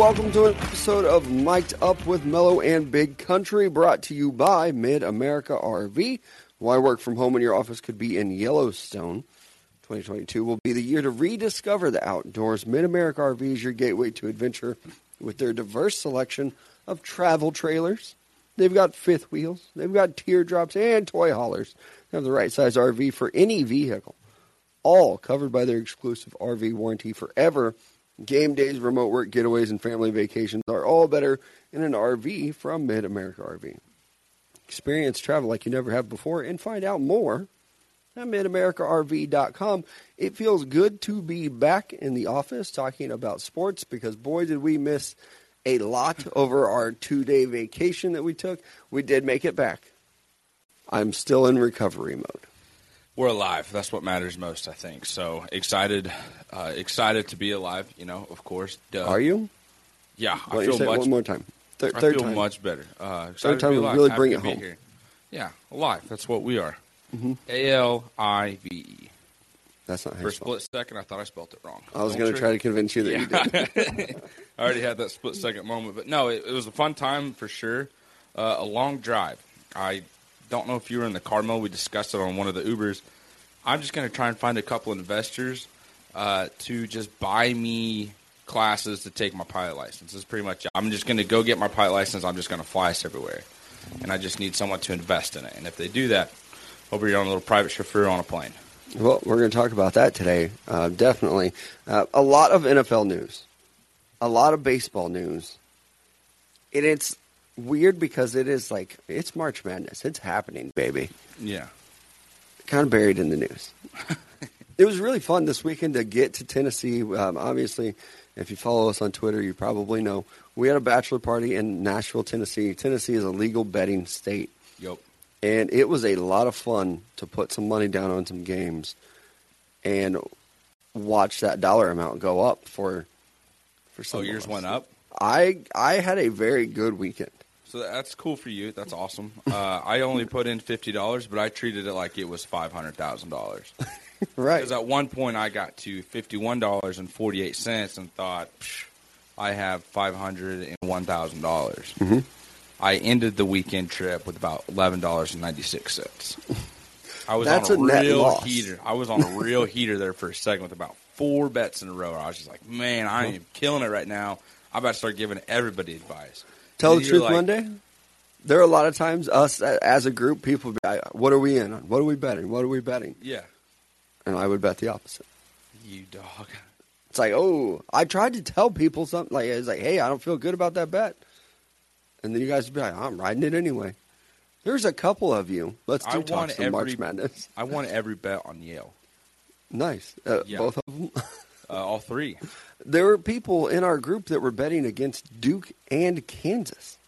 welcome to an episode of Mic'd Up with Mellow and Big Country, brought to you by Mid America RV. Why work from home when your office could be in Yellowstone? 2022 will be the year to rediscover the outdoors. Mid America RV is your gateway to adventure with their diverse selection of travel trailers. They've got fifth wheels, they've got teardrops and toy haulers. They have the right size RV for any vehicle, all covered by their exclusive RV warranty forever. Game days, remote work getaways, and family vacations are all better in an RV from Mid America RV. Experience travel like you never have before and find out more at midamericarv.com. It feels good to be back in the office talking about sports because boy did we miss a lot over our two-day vacation that we took. We did make it back. I'm still in recovery mode. We're alive. That's what matters most, I think. So excited, uh, excited to be alive. You know, of course. Duh. Are you? Yeah, don't I feel much. one more time. Thir- I feel time. much better. Uh, Third to time really Happy bring it home. Here. Yeah, alive. That's what we are. Mhm. A L I V E. That's not how For a split second, I thought I spelt it wrong. I was going to try to convince you that you did. I already had that split second moment, but no, it, it was a fun time for sure. Uh, a long drive. I don't know if you were in the car mode. We discussed it on one of the Ubers. I'm just going to try and find a couple investors uh, to just buy me classes to take my pilot license. That's pretty much it. I'm just going to go get my pilot license. I'm just going to fly us everywhere, and I just need someone to invest in it. And if they do that, over on a little private chauffeur on a plane. Well, we're going to talk about that today. Uh, definitely. Uh, a lot of NFL news, a lot of baseball news. And it's weird because it is like, it's March Madness. It's happening, baby. Yeah. Kind of buried in the news. it was really fun this weekend to get to Tennessee. Um, obviously, if you follow us on Twitter, you probably know we had a bachelor party in Nashville, Tennessee. Tennessee is a legal betting state. Yep. and it was a lot of fun to put some money down on some games and watch that dollar amount go up for for some So of yours went up. I I had a very good weekend. So that's cool for you. That's awesome. Uh, I only put in fifty dollars, but I treated it like it was five hundred thousand dollars. Right. Because at one point I got to fifty-one dollars and forty-eight cents and thought, I have five hundred and one thousand dollars. Mhm. I ended the weekend trip with about eleven dollars and ninety-six cents. I was That's on a, a real heater. I was on a real heater there for a second with about four bets in a row. I was just like, man, I am killing it right now. I'm about to start giving everybody advice. Tell the truth like, Monday. There are a lot of times us as a group, people be like, "What are we in on? What are we betting? What are we betting?" Yeah, And I would bet the opposite. you dog. It's like, oh, I tried to tell people something like it's like, hey, I don't feel good about that bet, and then you guys would be like, I'm riding it anyway. There's a couple of you. Let's do I talk some March Madness. I want every bet on Yale. Nice, uh, Yeah. both of them. Uh, all three. there were people in our group that were betting against Duke and Kansas.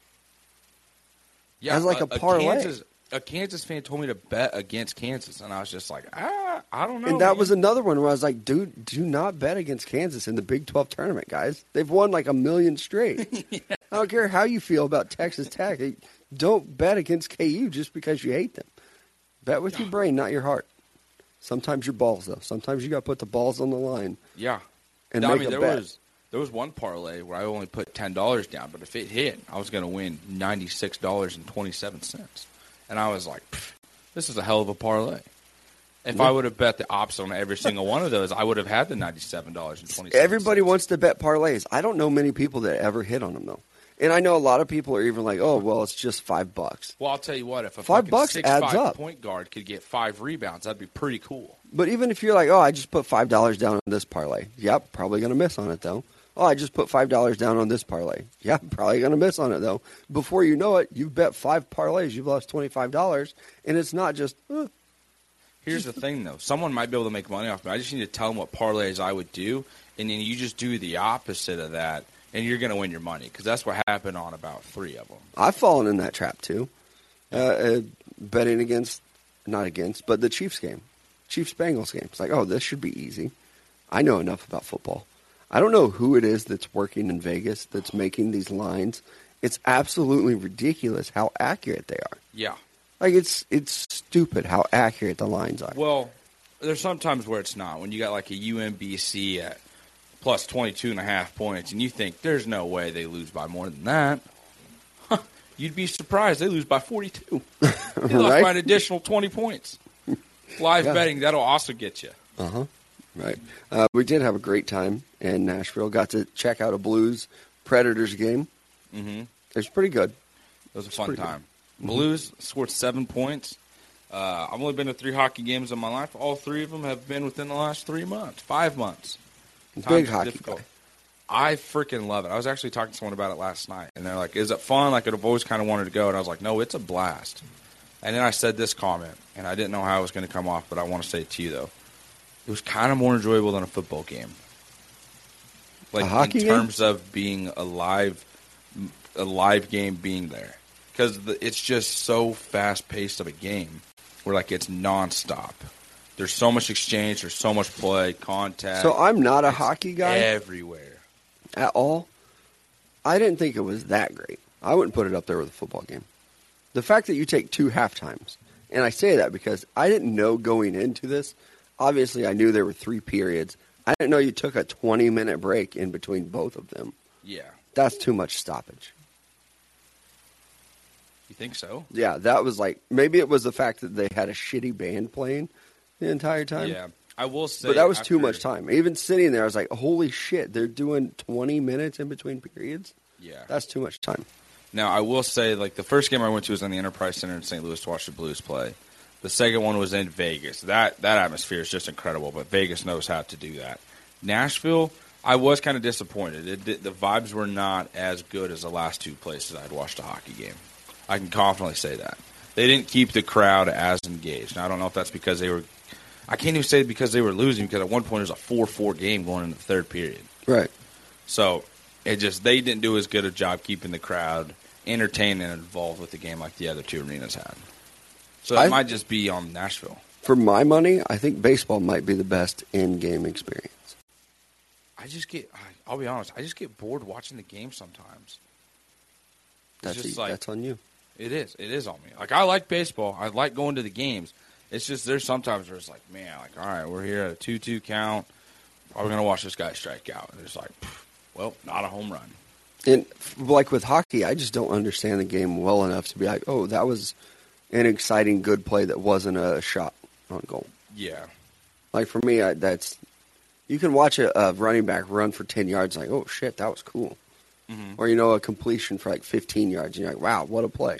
Yeah, As like a parlay. Kansas, a Kansas fan told me to bet against Kansas, and I was just like, ah, I don't know. and that man. was another one where I was like, dude, do not bet against Kansas in the Big 12 tournament, guys. They've won like a million straight. I don't care how you feel about Texas Tech. Don't bet against KU just because you hate them. Bet with your brain, not your heart. Sometimes your balls, though. Sometimes you got to put the balls on the line yeah. and I make mean, a there bet. was there was one parlay where I only put ten dollars down, but if it hit, I was going to win ninety six dollars and twenty seven cents, and I was like, this is a hell of a parlay. If Yeah. I would have bet the opposite on every single one of those, I would have had the ninety seven dollars and twenty. Everybody wants to bet parlays. I don't know many people that ever hit on them, though. And I know a lot of people are even like, oh, well, it's just five bucks. Well, I'll tell you what. If a Five bucks six adds five up. point guard could get five rebounds, that'd be pretty cool. But even if you're like, oh, I just put five dollars down on this parlay, yep, probably gonna miss on it though. Oh, I just put five dollars down on this parlay, yeah, probably gonna miss on it though. Before you know it, you've bet five parlays, you've lost twenty five dollars, and it's not just. Uh, Here's the thing, though. Someone might be able to make money off me. I just need to tell them what parlays I would do, and then you just do the opposite of that, and you're going to win your money because that's what happened on about three of them. I've fallen in that trap too, uh, uh, betting against, not against, but the Chiefs game, Chiefs Bengals game. It's like, oh, this should be easy. I know enough about football. I don't know who it is that's working in Vegas that's making these lines. It's absolutely ridiculous how accurate they are. Yeah. Like it's it's stupid how accurate the lines are. Well, there's sometimes where it's not. When you got like a UMBC at plus 22 and a half points, and you think there's no way they lose by more than that. Huh, You'd be surprised they lose by 42. They lost Right. by an additional 20 points. Live Yeah. betting, that'll also get you. Uh huh. Right. Uh, we did have a great time in Nashville. Got to check out a Blues Predators game. Mm-hmm. It was pretty good. It was a fun good. time. Blues scored seven points. Uh, I've only been to three hockey games in my life. All three of them have been within the last three months, five months. Big hockey difficult. guy. I freaking love it. I was actually talking to someone about it last night, and they're like, "Is it fun?" Like I've always kind of wanted to go, and I was like, "No, it's a blast." And then I said this comment, and I didn't know how it was going to come off, but I want to say it to you though. It was kind of more enjoyable than a football game. Like A hockey in game? terms of being a live, a live game being there, because it's just so fast paced of a game, where like it's nonstop. There's so much exchange. There's so much play, contact. So I'm not a hockey guy everywhere. at all. I didn't think it was that great. I wouldn't put it up there with a football game. The fact that you take two half times, and I say that because I didn't know going into this. Obviously, I knew there were three periods. I didn't know you took a 20 minute break in between both of them. Yeah. That's too much stoppage. You think so? Yeah, that was like maybe it was the fact that they had a shitty band playing the entire time. Yeah. I will say But that was too much time. Even sitting there, I was like, "Holy shit! They're doing 20 minutes in between periods. Yeah. That's too much time." Now I will say, like the first game I went to was in the Enterprise Center in St. Louis to watch the Blues play. The second one was in Vegas. That that atmosphere is just incredible. But Vegas knows how to do that. Nashville, I was kind of disappointed. It, did- the vibes were not as good as the last two places I'd watched a hockey game. I can confidently say that they didn't keep the crowd as engaged. Now I don't know if that's because they were. I can't even say because they were losing because at one point it was a four-four game going into the third period. Right. So it just they didn't do as good a job keeping the crowd entertained and involved with the game like the other two arenas had. So that I- might just be on Nashville. For my money, I think baseball might be the best in-game experience. I just get I'll be honest, I just get bored watching the game sometimes. It's That's just a- like that's on you. it is. It is on me. Like I like baseball. I like going to the games. It's just there's sometimes where it's like, man, like all right, we're here at a two-two count. Are we gonna watch this guy strike out? And it's like, well, not a home run. And like with hockey, I just don't understand the game well enough to be like, "Oh, that was an exciting, good play that wasn't a shot on goal." Yeah. Like for me, I, that's you can watch a, a running back run for 10 yards, like, "Oh shit, that was cool," Mhm. or you know, a completion for like 15 yards, and you're like, "Wow, what a play."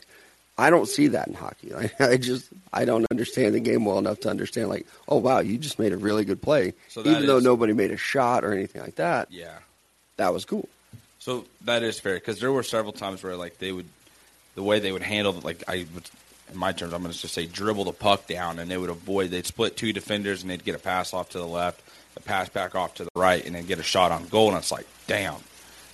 I don't see that in hockey. Like, I just I don't understand the game well enough to understand like, oh wow, you just made a really good play, So even though nobody made a shot or anything like that. Yeah. That was cool. So that is fair because there were several times where like they would, the way they would handle it, like I would, in my terms, I'm going to just say dribble the puck down, and they would avoid. They'd split two defenders, and they'd get a pass off to the left, a pass back off to the right, and then get a shot on goal. And it's like, damn,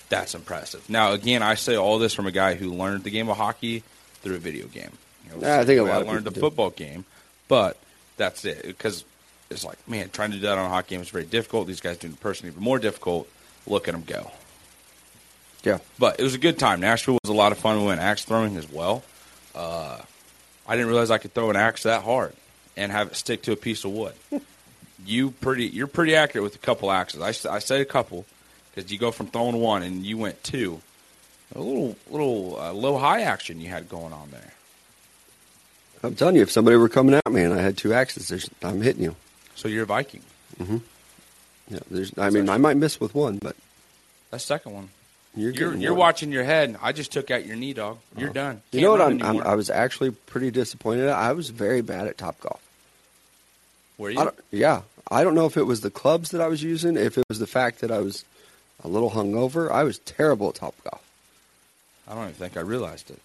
that's impressive. Now again, I say all this from a guy who learned the game of hockey through a video game. You know, Yeah, I think a lot of I learned the do. football game, but that's it because it's like, man, trying to do that on a hockey game is very difficult. These guys doing it personally even more difficult. Look at them go. Yeah. But it was a good time. Nashville was a lot of fun. We went axe throwing as well. Uh, I didn't realize I could throw an axe that hard and have it stick to a piece of wood. you pretty, you're pretty accurate with a couple axes. I said a couple because you go from throwing one and you went two. A little, little uh, low high action you had going on there. I'm telling you, if somebody were coming at me and I had two axes, I'm hitting you. So you're a Viking. Mm-hmm. Yeah, there's. I mean, I might miss with one, but That second one. you're You're, you're watching your head. I just took out your knee, dog. You're done. You Can't know what? I'm, I'm. I was actually pretty disappointed. I was very bad at Topgolf. Were I you? don't, yeah, I don't know if it was the clubs that I was using, if it was the fact that I was a little hungover. I was terrible at Topgolf. I don't even think I realized it.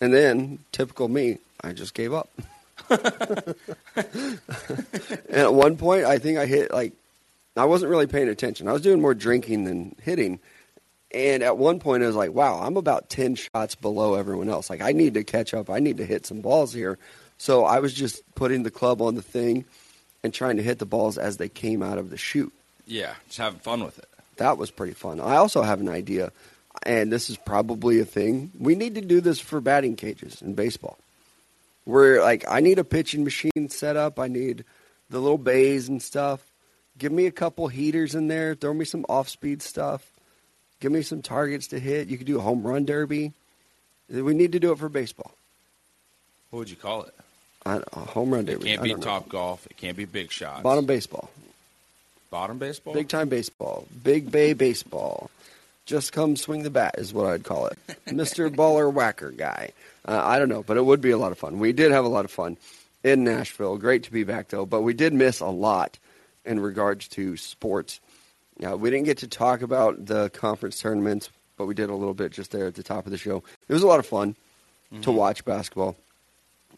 And then, typical me, I just gave up. and at one point, I think I hit like I wasn't really paying attention. I was doing more drinking than hitting. And at one point, I was like, "Wow, I'm about ten shots below everyone else. Like, I need to catch up. I need to hit some balls here." So I was just putting the club on the thing and trying to hit the balls as they came out of the chute. Yeah, just having fun with it. That was pretty fun. I also have an idea, and this is probably a thing. We need to do this for batting cages in baseball. Where like I need a pitching machine set up. I need the little bays and stuff. Give me a couple heaters in there. Throw me some off speed stuff. Give me some targets to hit. You could do a home run derby. We need to do it for baseball. What would you call it? I, a home run derby. It can't be don't know. Topgolf. It can't be big shots. Bottom baseball. bottom baseball. Big time baseball. Big Bay baseball. Just come swing the bat is what I'd call it. Mr. Baller Whacker guy. Uh, I don't know, but it would be a lot of fun. We did have a lot of fun in Nashville. Great to be back, though. But we did miss a lot in regards to sports. Uh, we didn't get to talk about the conference tournaments, but we did a little bit just there at the top of the show. It was a lot of fun to watch basketball.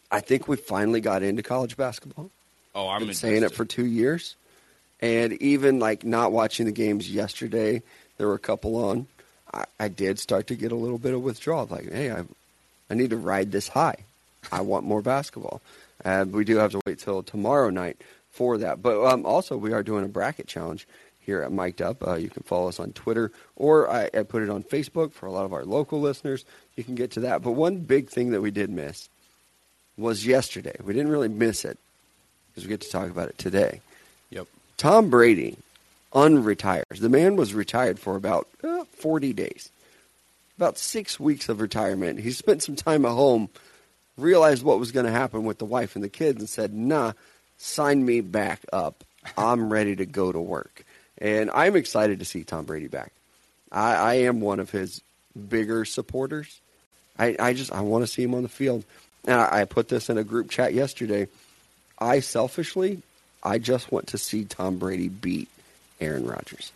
I think we finally got into college basketball Oh, I'm been saying it for two years, and even like not watching the games yesterday, there were a couple on. I, I did start to get a little bit of withdrawal. Like, hey, I, I need to ride this high. I want more basketball. And we do have to wait till tomorrow night for that. But um, also, we are doing a bracket challenge here at Mic'd Up. Uh, you can follow us on Twitter, or I, I put it on Facebook for a lot of our local listeners. You can get to that. But one big thing that we did miss was yesterday. We didn't really miss it because we get to talk about it today. Yep. Tom Brady unretires. The man was retired for about uh, 40 days, about six weeks of retirement. He spent some time at home, realized what was going to happen with the wife and the kids, and said, nah, sign me back up. I'm ready to go to work. And I'm excited to see Tom Brady back. I, I am one of his bigger supporters. I, I just I want to see him on the field. And I, I put this in a group chat yesterday. I selfishly, I just want to see Tom Brady beat Aaron Rodgers.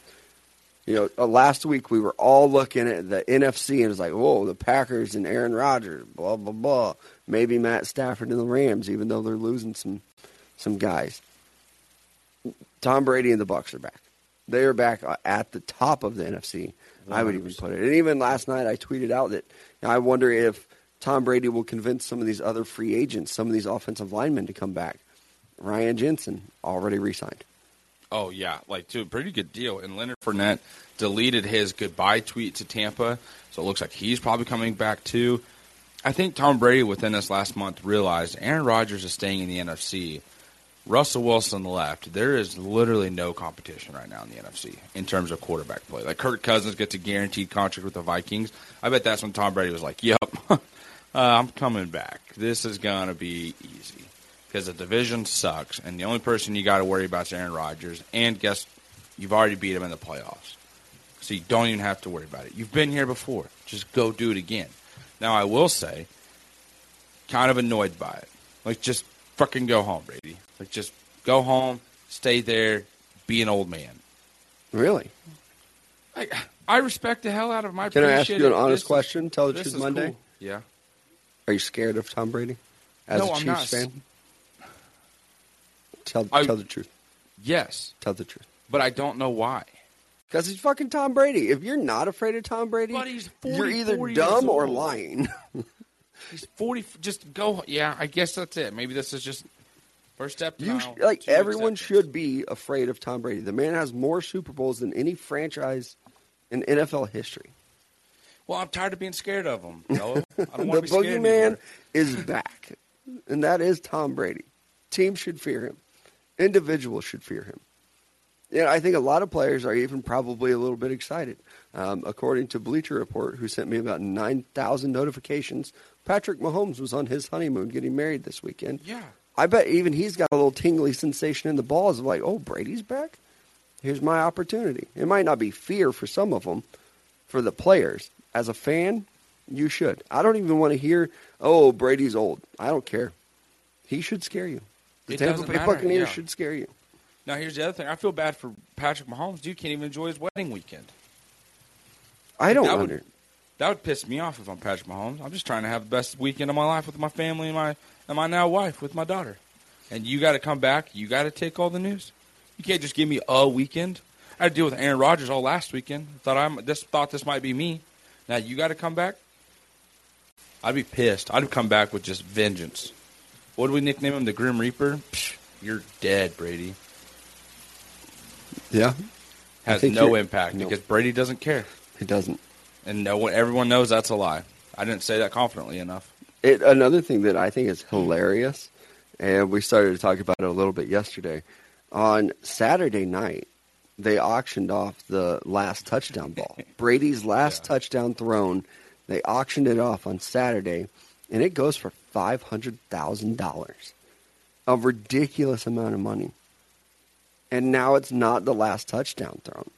You know, uh, last week we were all looking at the NFC and it was like, whoa, the Packers and Aaron Rodgers, blah blah blah. Maybe Matt Stafford and the Rams, even though they're losing some some guys. Tom Brady and the Bucs are back. They are back uh, at the top of the NFC. I would even put it. And even last night, I tweeted out that I wonder if Tom Brady will convince some of these other free agents, some of these offensive linemen, to come back. Ryan Jensen already re-signed. Oh yeah, like to a pretty good deal. And Leonard Fournette deleted his goodbye tweet to Tampa, so it looks like he's probably coming back too. I think Tom Brady within this last month realized Aaron Rodgers is staying in the NFC. Russell Wilson left. There is literally no competition right now in the NFC in terms of quarterback play. Like Kirk Cousins gets a guaranteed contract with the Vikings. I bet that's when Tom Brady was like, "Yep, uh, I'm coming back. This is gonna be easy." Because the division sucks, and the only person you got to worry about is Aaron Rodgers. And guess you've already beat him in the playoffs, so you don't even have to worry about it. You've been here before. Just go do it again. Now I will say, kind of annoyed by it. Like just fucking go home, Brady. Like just go home, stay there, be an old man. Really? Like I respect the hell out of my. Can I ask you an honest is- question? Tell the truth Monday. cool. Yeah. Are you scared of Tom Brady as No, a I'm Chiefs not. fan? Tell I- tell the truth. Yes, Tell the truth. but I don't know why. Because he's fucking Tom Brady. If you're not afraid of Tom Brady, But he's you're either 44 dumb or lying. He's forty. Just go. Yeah, I guess that's it. Maybe this is just first step. You sh- like everyone acceptance. should be afraid of Tom Brady. The man has more Super Bowls than any franchise in NFL history. Well, I'm tired of being scared of him. No, I don't The boogeyman is back, and that is Tom Brady. Teams should fear him. Individuals should fear him. Yeah, I think a lot of players are even probably a little bit excited. Um, according to Bleacher Report, who sent me about 9,000 notifications, Patrick Mahomes was on his honeymoon getting married this weekend. Yeah. I bet even he's got a little tingly sensation in the balls of like, oh, Brady's back? Here's my opportunity. It might not be fear for some of them, for the players. As a fan, you should. I don't even want to hear, oh, Brady's old. I don't care. He should scare you. The It Tampa Bay matter, Buccaneers yeah. should scare you. Now here's the other thing. I feel bad for Patrick Mahomes. Dude can't even enjoy his wedding weekend. I don't That would- That would piss me off if I'm Patrick Mahomes. I'm just trying to have the best weekend of my life with my family and my and my now wife with my daughter. And you got to come back. You got to take all the news. You can't just give me a weekend. I had to deal with Aaron Rodgers all last weekend. Thought I'm this thought this might be me. Now you got to come back. I'd be pissed. I'd come back with just vengeance. What do we nickname him? The Grim Reaper. Psh, you're dead, Brady. Yeah, Has no impact no. because Brady doesn't care, he doesn't. and no one, everyone knows that's a lie. I didn't say that confidently enough. It, another thing that I think is hilarious, and we started to talk about it a little bit yesterday. On Saturday night, they auctioned off the last touchdown ball. Brady's last Yeah. touchdown thrown. They auctioned it off on Saturday, and it goes for five hundred thousand dollars, a ridiculous amount of money. And now it's not the last touchdown thrown.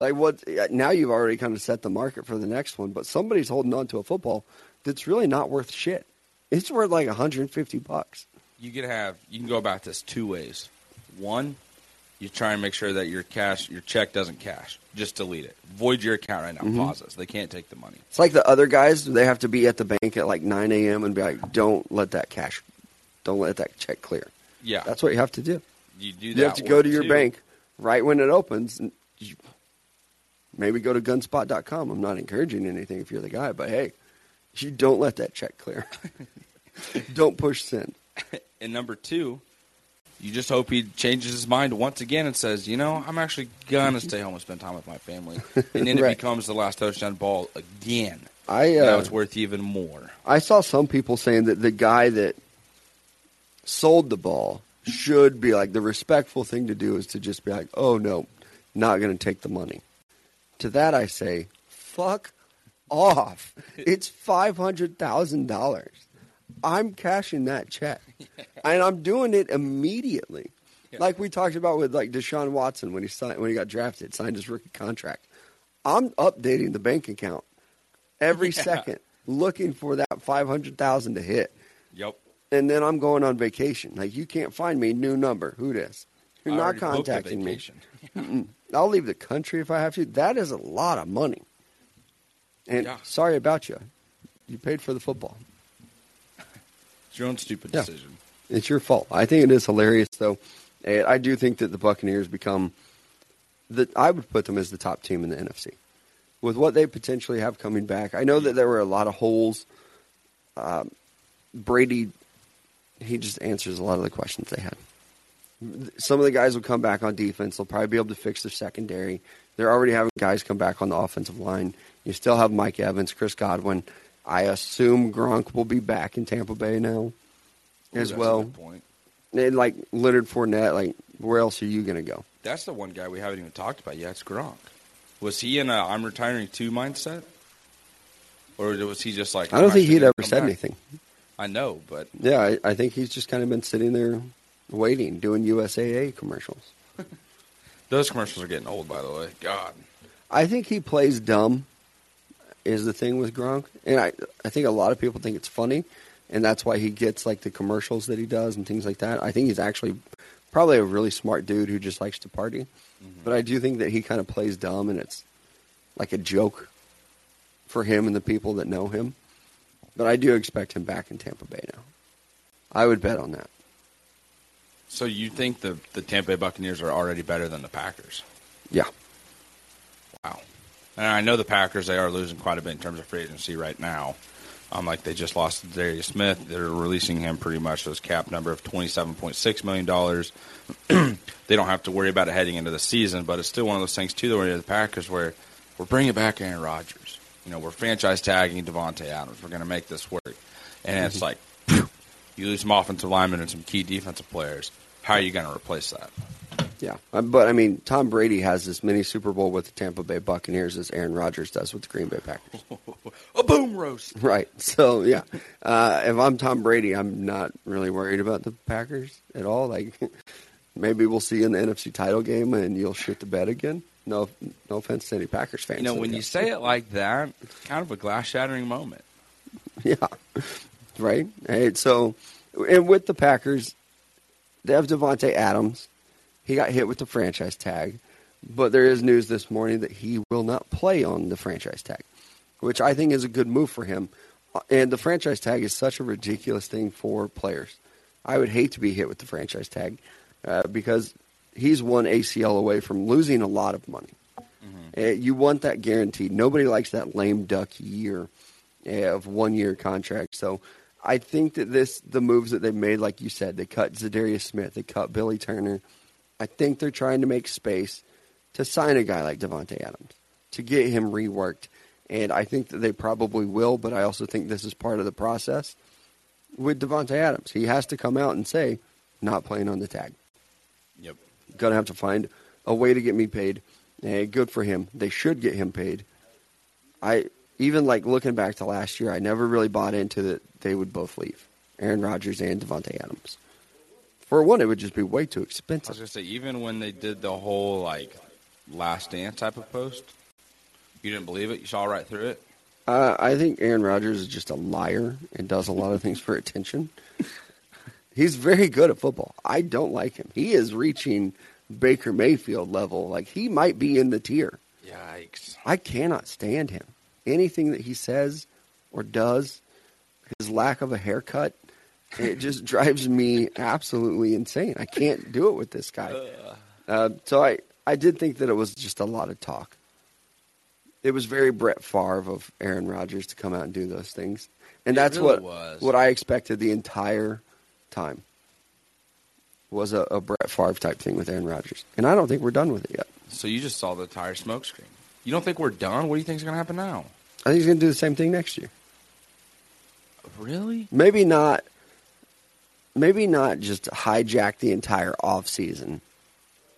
Like what? Now you've already kind of set the market for the next one, but somebody's holding on to a football that's really not worth shit. It's worth like 150 bucks. You could have you can go about this two ways. One, you try and make sure that your cash your check doesn't cash. Just delete it. Void your account right now. Mhm. Pause this. They can't take the money. It's like the other guys; they have to be at the bank at like 9 a.m. and be like, "Don't let that cash, don't let that check clear." Yeah, That's what you have to do. you do. That. You have to go to your too. bank right when it opens. And you, maybe go to gunspot.com. I'm not encouraging anything if you're the guy, but hey, you don't let that check clear. don't push send. And number two, you just hope he changes his mind once again and says, you know, I'm actually gonna stay home and spend time with my family. And then Right. it becomes the last touchdown ball again. I now uh, it's worth even more. I saw some people saying that the guy that sold the ball should be like the respectful thing to do is to just be like, "Oh no, not going to take the money." To that I say, "Fuck off." It's $500,000. I'm cashing that check. And I'm doing it immediately. Yeah. Like we talked about with like Deshaun Watson when he signed when he got drafted, signed his rookie contract. I'm updating the bank account every Yeah. second, looking for that five hundred thousand to hit, Yep. and then I'm going on vacation. Like you can't find me, new number. Who this? You're I not already booked a contacting me. I'll leave the country if I have to. That is a lot of money. And Yeah. sorry about you. You paid for the football. It's your own stupid Yeah. decision. It's your fault. I think it is hilarious, though. And I do think that the Buccaneers become the. I would put them as the top team in the NFC with what they potentially have coming back. I know that there were a lot of holes. Um, Brady, he just answers a lot of the questions they had. Some of the guys will come back on defense. They'll probably be able to fix their secondary. They're already having guys come back on the offensive line. You still have Mike Evans, Chris Godwin. I assume Gronk will be back in Tampa Bay now as that's well. point. And like Leonard Fournette, like where else are you going to go? That's the one guy we haven't even talked about yet. It's Gronk. Was he in a "I'm retiring too" mindset, or was he just like? I don't think he'd ever said back"? anything. I know, but Yeah, I, I think he's just kind of been sitting there waiting, doing USAA commercials. those commercials are getting old. By the way, God, I think he plays dumb. Is the thing with Gronk, and I I think a lot of people think it's funny, and that's why he gets like the commercials that he does and things like that. I think he's actually probably a really smart dude who just likes to party, mm-hmm. but I do think that he kind of plays dumb, and it's like a joke for him and the people that know him. But I do expect him back in Tampa Bay now. I would bet on that. So you think the the Tampa Bay Buccaneers are already better than the Packers? Yeah. Wow. And I know the Packers they are losing quite a bit in terms of free agency right now. Um, like they just lost Darius Smith. They're releasing him pretty much his cap number of twenty seven point six million dollars. they don't have to worry about it heading into the season, but it's still one of those things too. That the Packers where we're bringing back Aaron Rodgers. You know, we're franchise tagging Davante Adams. We're going to make this work, and it's like you lose some offensive linemen and some key defensive players. How are you going to replace that? Yeah, Uh, but I mean, Tom Brady has as many Super Bowl with the Tampa Bay Buccaneers as Aaron Rodgers does with the Green Bay Packers. A boom roast. right. So yeah, uh, if I'm Tom Brady, I'm not really worried about the Packers at all. Like, maybe we'll see you in the NFC title game and you'll shit the bed again. No, no offense to any Packers fans. You know, when you say it like that, it's kind of a glass shattering moment. Yeah. Right. Hey, so, and with the Packers, they have Davante Adams. He got hit with the franchise tag, but there is news this morning that he will not play on the franchise tag, which I think is a good move for him. Uh, And the franchise tag is such a ridiculous thing for players. I would hate to be hit with the franchise tag uh, because he's one ACL away from losing a lot of money. Uh, you want that guaranteed. Nobody likes that lame duck year uh, of one year contract. So I think that this the moves that they've made, like you said, they cut Za'Darius Smith, they cut Billy Turner. I think they're trying to make space to sign a guy like Davante Adams to get him reworked. And I think that they probably will, but I also think this is part of the process with Davante Adams. He has to come out and say, not playing on the tag. Yep. Gonna have to find a way to get me paid. Hey, good for him. They should get him paid. I even like looking back to last year, I never really bought into that they would both leave. Aaron Rodgers and Davante Adams. For one, it would just be way too expensive. I was gonna say, even when they did the whole like last dance type of post, you didn't believe it. You saw right through it. Uh, I think Aaron Rodgers is just a liar and does a lot of things for attention. He's very good at football. I don't like him. He is reaching Baker Mayfield level. Like he might be in the tier. Yikes! I cannot stand him. Anything that he says or does, his lack of a haircut, it just drives me absolutely insane. I can't do it with this guy. Uh, so I, I did think that it was just a lot of talk. It was very Brett Favre of Aaron Rodgers to come out and do those things, and It that's really what was. what I expected the entire time. Was a, a Brett Favre type thing with Aaron Rodgers, and I don't think we're done with it yet. So you just saw the tire smoke screen. You don't think we're done? What do you think is gonna happen now? I think he's going to do the same thing next year. Really? maybe not maybe not just hijack the entire off season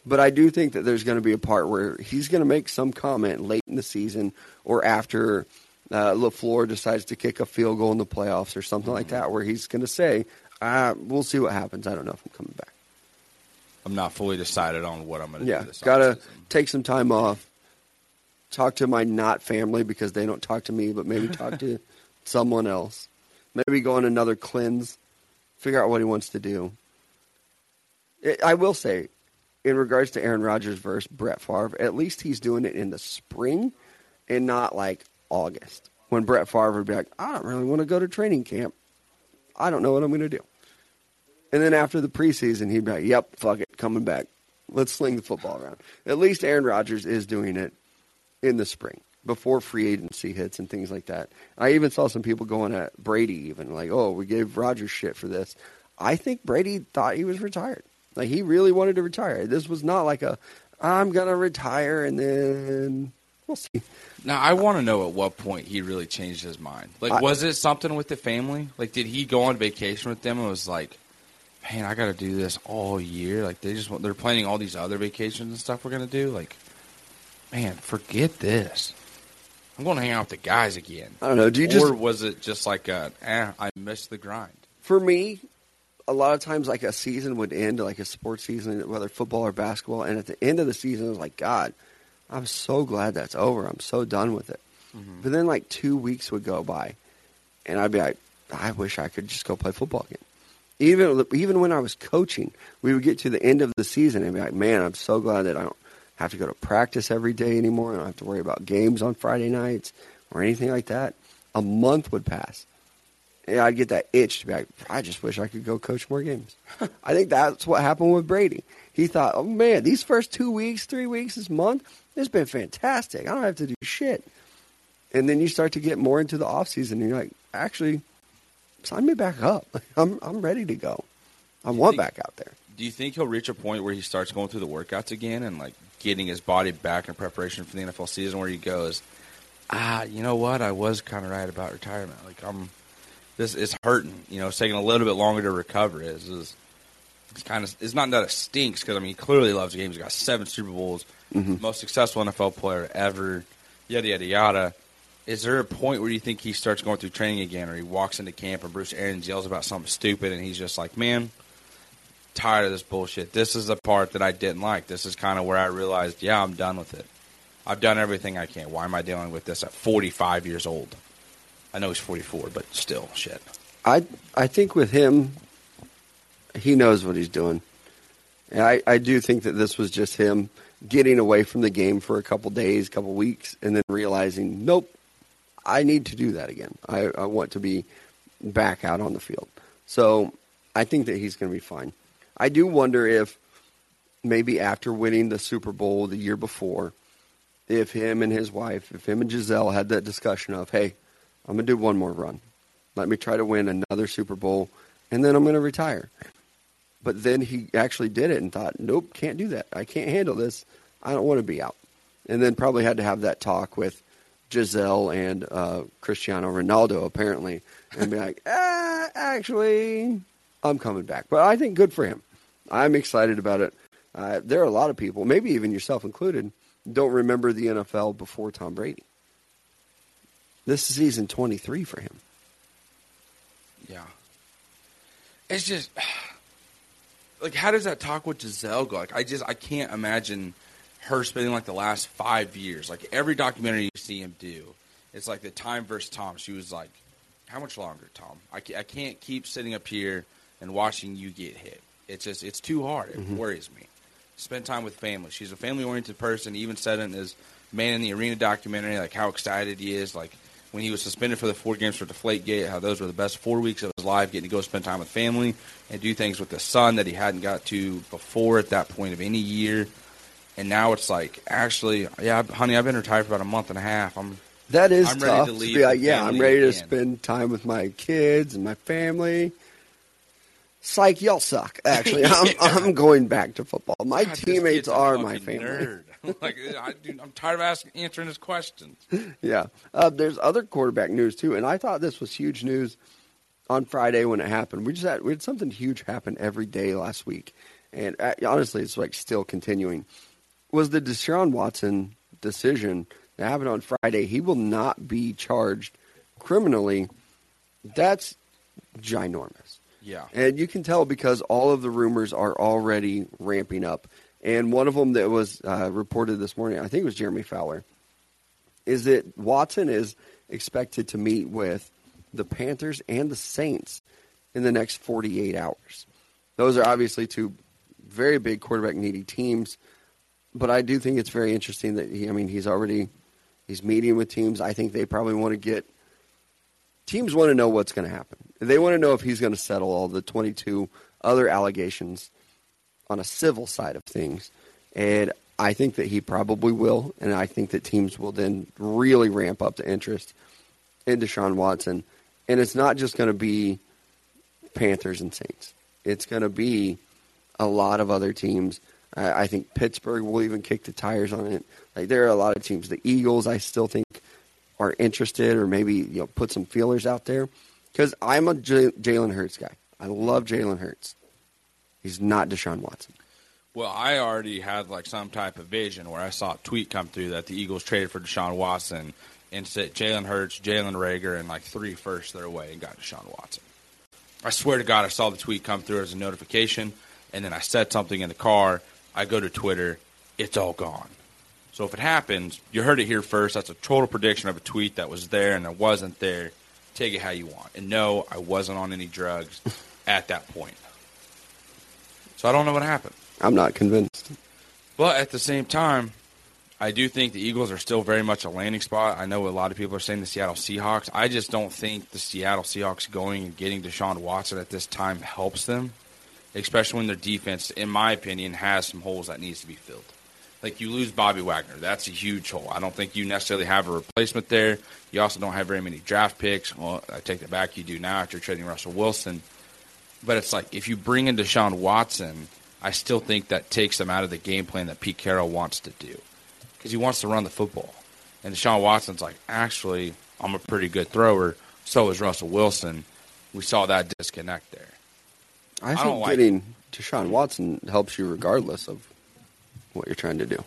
but i do think that there's going to be a part where he's going to make some comment late in the season or after uh, LaFleur decides to kick a field goal in the playoffs or something like that where he's going to say uh, we'll see what happens. I don't know if i'm coming back. I'm not fully decided on what I'm gonna yeah do this gotta take some time off talk to my not family because they don't talk to me but maybe talk to someone else. Maybe go on another cleanse figure out what he wants to do. It, i will say in regards to aaron rodgers versus brett Favre, at least he's doing it in the spring and not like august. When brett Favre would be like i don't really want to go to training camp. I don't know what i'm going to do. And then after the preseason, he'd be like, "Yep, fuck it, coming back. Let's sling the football around." At least Aaron Rodgers is doing it in the spring before free agency hits and things like that. I even saw some people going at Brady, even like, "Oh, we gave Rodgers shit for this." I think Brady thought he was retired. Like he really wanted to retire. This was not like a, "I'm gonna retire and then we'll see." Now I want to know at what point he really changed his mind. Like, I- was it something with the family? Like, did he go on vacation with them and was like, "Man, I got to do this all year." Like, they just want, they're planning all these other vacations and stuff we're gonna do. Like, man, forget this. I'm going to hang out with the guys again. I don't know. Do you just or was it just like a, eh, I missed the grind? for me, a lot of times like a season would end, like a sports season, whether football or basketball, and at the end of the season, I was like, God, I'm so glad that's over. I'm so done with it. But then like two weeks would go by, and I'd be like, I wish I could just go play football again. Even even when I was coaching, we would get to the end of the season and be like, man, I'm so glad that I don't have to go to practice every day anymore. I don't have to worry about games on Friday nights or anything like that. A month would pass. And I'd get that itch to be like, I just wish I could go coach more games. I think that's what happened with Brady. He thought, oh man, these first two weeks, three weeks, this month, it's been fantastic. I don't have to do shit. And then you start to get more into the off season, and you're like, actually, sign me back up. I'm I'm ready to go. I want think- back out there. Do you think he'll reach a point where he starts going through the workouts again and like getting his body back in preparation for the NFL season, where he goes, ah, you know what, I was kind of right about retirement. Like I'm, this is hurting. You know, it's taking a little bit longer to recover. Is is it's kind of it's not that it stinks because I mean he clearly loves games. He's got seven Super Bowls, most successful NFL player ever. Yada yada yada. Is there a point where you think he starts going through training again, or he walks into camp and Bruce Arians yells about something stupid, and he's just like, "Man, tired of this bullshit. This is the part that I didn't like. This is kind of where I realized, yeah, I'm done with it. I've done everything I can. Why am I dealing with this at 45 years old? I know he's 44, but still, shit. I I think with him, he knows what he's doing. And I, I do think that this was just him getting away from the game for a couple days, couple weeks, and then realizing, nope, I need to do that again. I, I want to be back out on the field. So I think that he's going to be fine. I do wonder if maybe after winning the Super Bowl the year before, if him and his wife, if him and Gisele had that discussion of, hey, I'm going to do one more run. Let me try to win another Super Bowl, and then I'm going to retire. But then he actually did it and thought, nope, can't do that. I can't handle this. I don't want to be out. And then probably had to have that talk with Gisele and uh, Cristiano Ronaldo, apparently, and be like, ah, actually, I'm coming back. But I think good for him. I'm excited about it. Uh, there are a lot of people, maybe even yourself included, don't remember the NFL before Tom Brady. This is season 23 for him. Yeah. It's just like how does that talk with Gisele go? Like I just I can't imagine her spending like the last five years. Like every documentary you see him do, it's like the time versus Tom. She was like, "How much longer, Tom? I, I can't keep sitting up here and watching you get hit. It's just it's too hard. It mm-hmm. worries me. Spend time with family. She's a family oriented person. He even said in his Man in the Arena documentary, like how excited he is, like when he was suspended for the four games for Deflategate, how those were the best four weeks of his life, getting to go spend time with family and do things with the son that he hadn't got to before at that point of any year. And now it's like, actually, yeah, honey, I've been retired for about a month and a half. I'm That is I'm tough. to to like, uh, yeah, I'm ready to again. spend time with my kids and my family. Psych, y'all suck. Actually, I'm I'm going back to football. My God, teammates are my family. Nerd. like, I, dude, I'm tired of asking, answering his questions. Yeah. Uh, there's other quarterback news too, and I thought this was huge news on Friday when it happened. We just had we had something huge happen every day last week, and uh, honestly, it's like still continuing. Was the Deshaun Watson decision that happened on Friday? He will not be charged criminally. That's ginormous. Yeah. And you can tell because all of the rumors are already ramping up. And one of them that was uh, reported this morning, I think it was Jeremy Fowler, is that Watson is expected to meet with the Panthers and the Saints in the next 48 hours. Those are obviously two very big quarterback needy teams, but I do think it's very interesting that he, I mean, he's already he's meeting with teams. I think they probably want to get teams want to know what's going to happen. They want to know if he's going to settle all the 22 other allegations on a civil side of things. And I think that he probably will. And I think that teams will then really ramp up the interest in Deshaun Watson. And it's not just going to be Panthers and Saints, it's going to be a lot of other teams. I I think Pittsburgh will even kick the tires on it. Like there are a lot of teams. The Eagles, I still think, are interested, or maybe you know put some feelers out there. Because I'm a Jalen Hurts guy. I love Jalen Hurts. He's not Deshaun Watson. Well, I already had like some type of vision where I saw a tweet come through that the Eagles traded for Deshaun Watson and said Jalen Hurts, Jalen Reagor, and like three firsts their way and got Deshaun Watson. I swear to God, I saw the tweet come through as a notification, and then I said something in the car. I go to Twitter, it's all gone. So if it happens, you heard it here first. That's a total prediction of a tweet that was there and it wasn't there. Take it how you want. And no, I wasn't on any drugs at that point. So I don't know what happened. I'm not convinced. But at the same time, I do think the Eagles are still very much a landing spot. I know a lot of people are saying the Seattle Seahawks. I just don't think the Seattle Seahawks going and getting Deshaun Watson at this time helps them, especially when their defense, in my opinion, has some holes that needs to be filled. Like you lose Bobby Wagner, that's a huge hole. I don't think you necessarily have a replacement there. You also don't have very many draft picks. Well, I take that back. You do now after trading Russell Wilson. But it's like if you bring in Deshaun Watson, I still think that takes them out of the game plan that Pete Carroll wants to do because he wants to run the football. And Deshaun Watson's like, actually, I'm a pretty good thrower. So is Russell Wilson. We saw that disconnect there. I, I think don't like getting Deshaun Watson helps you regardless of what you're trying to do.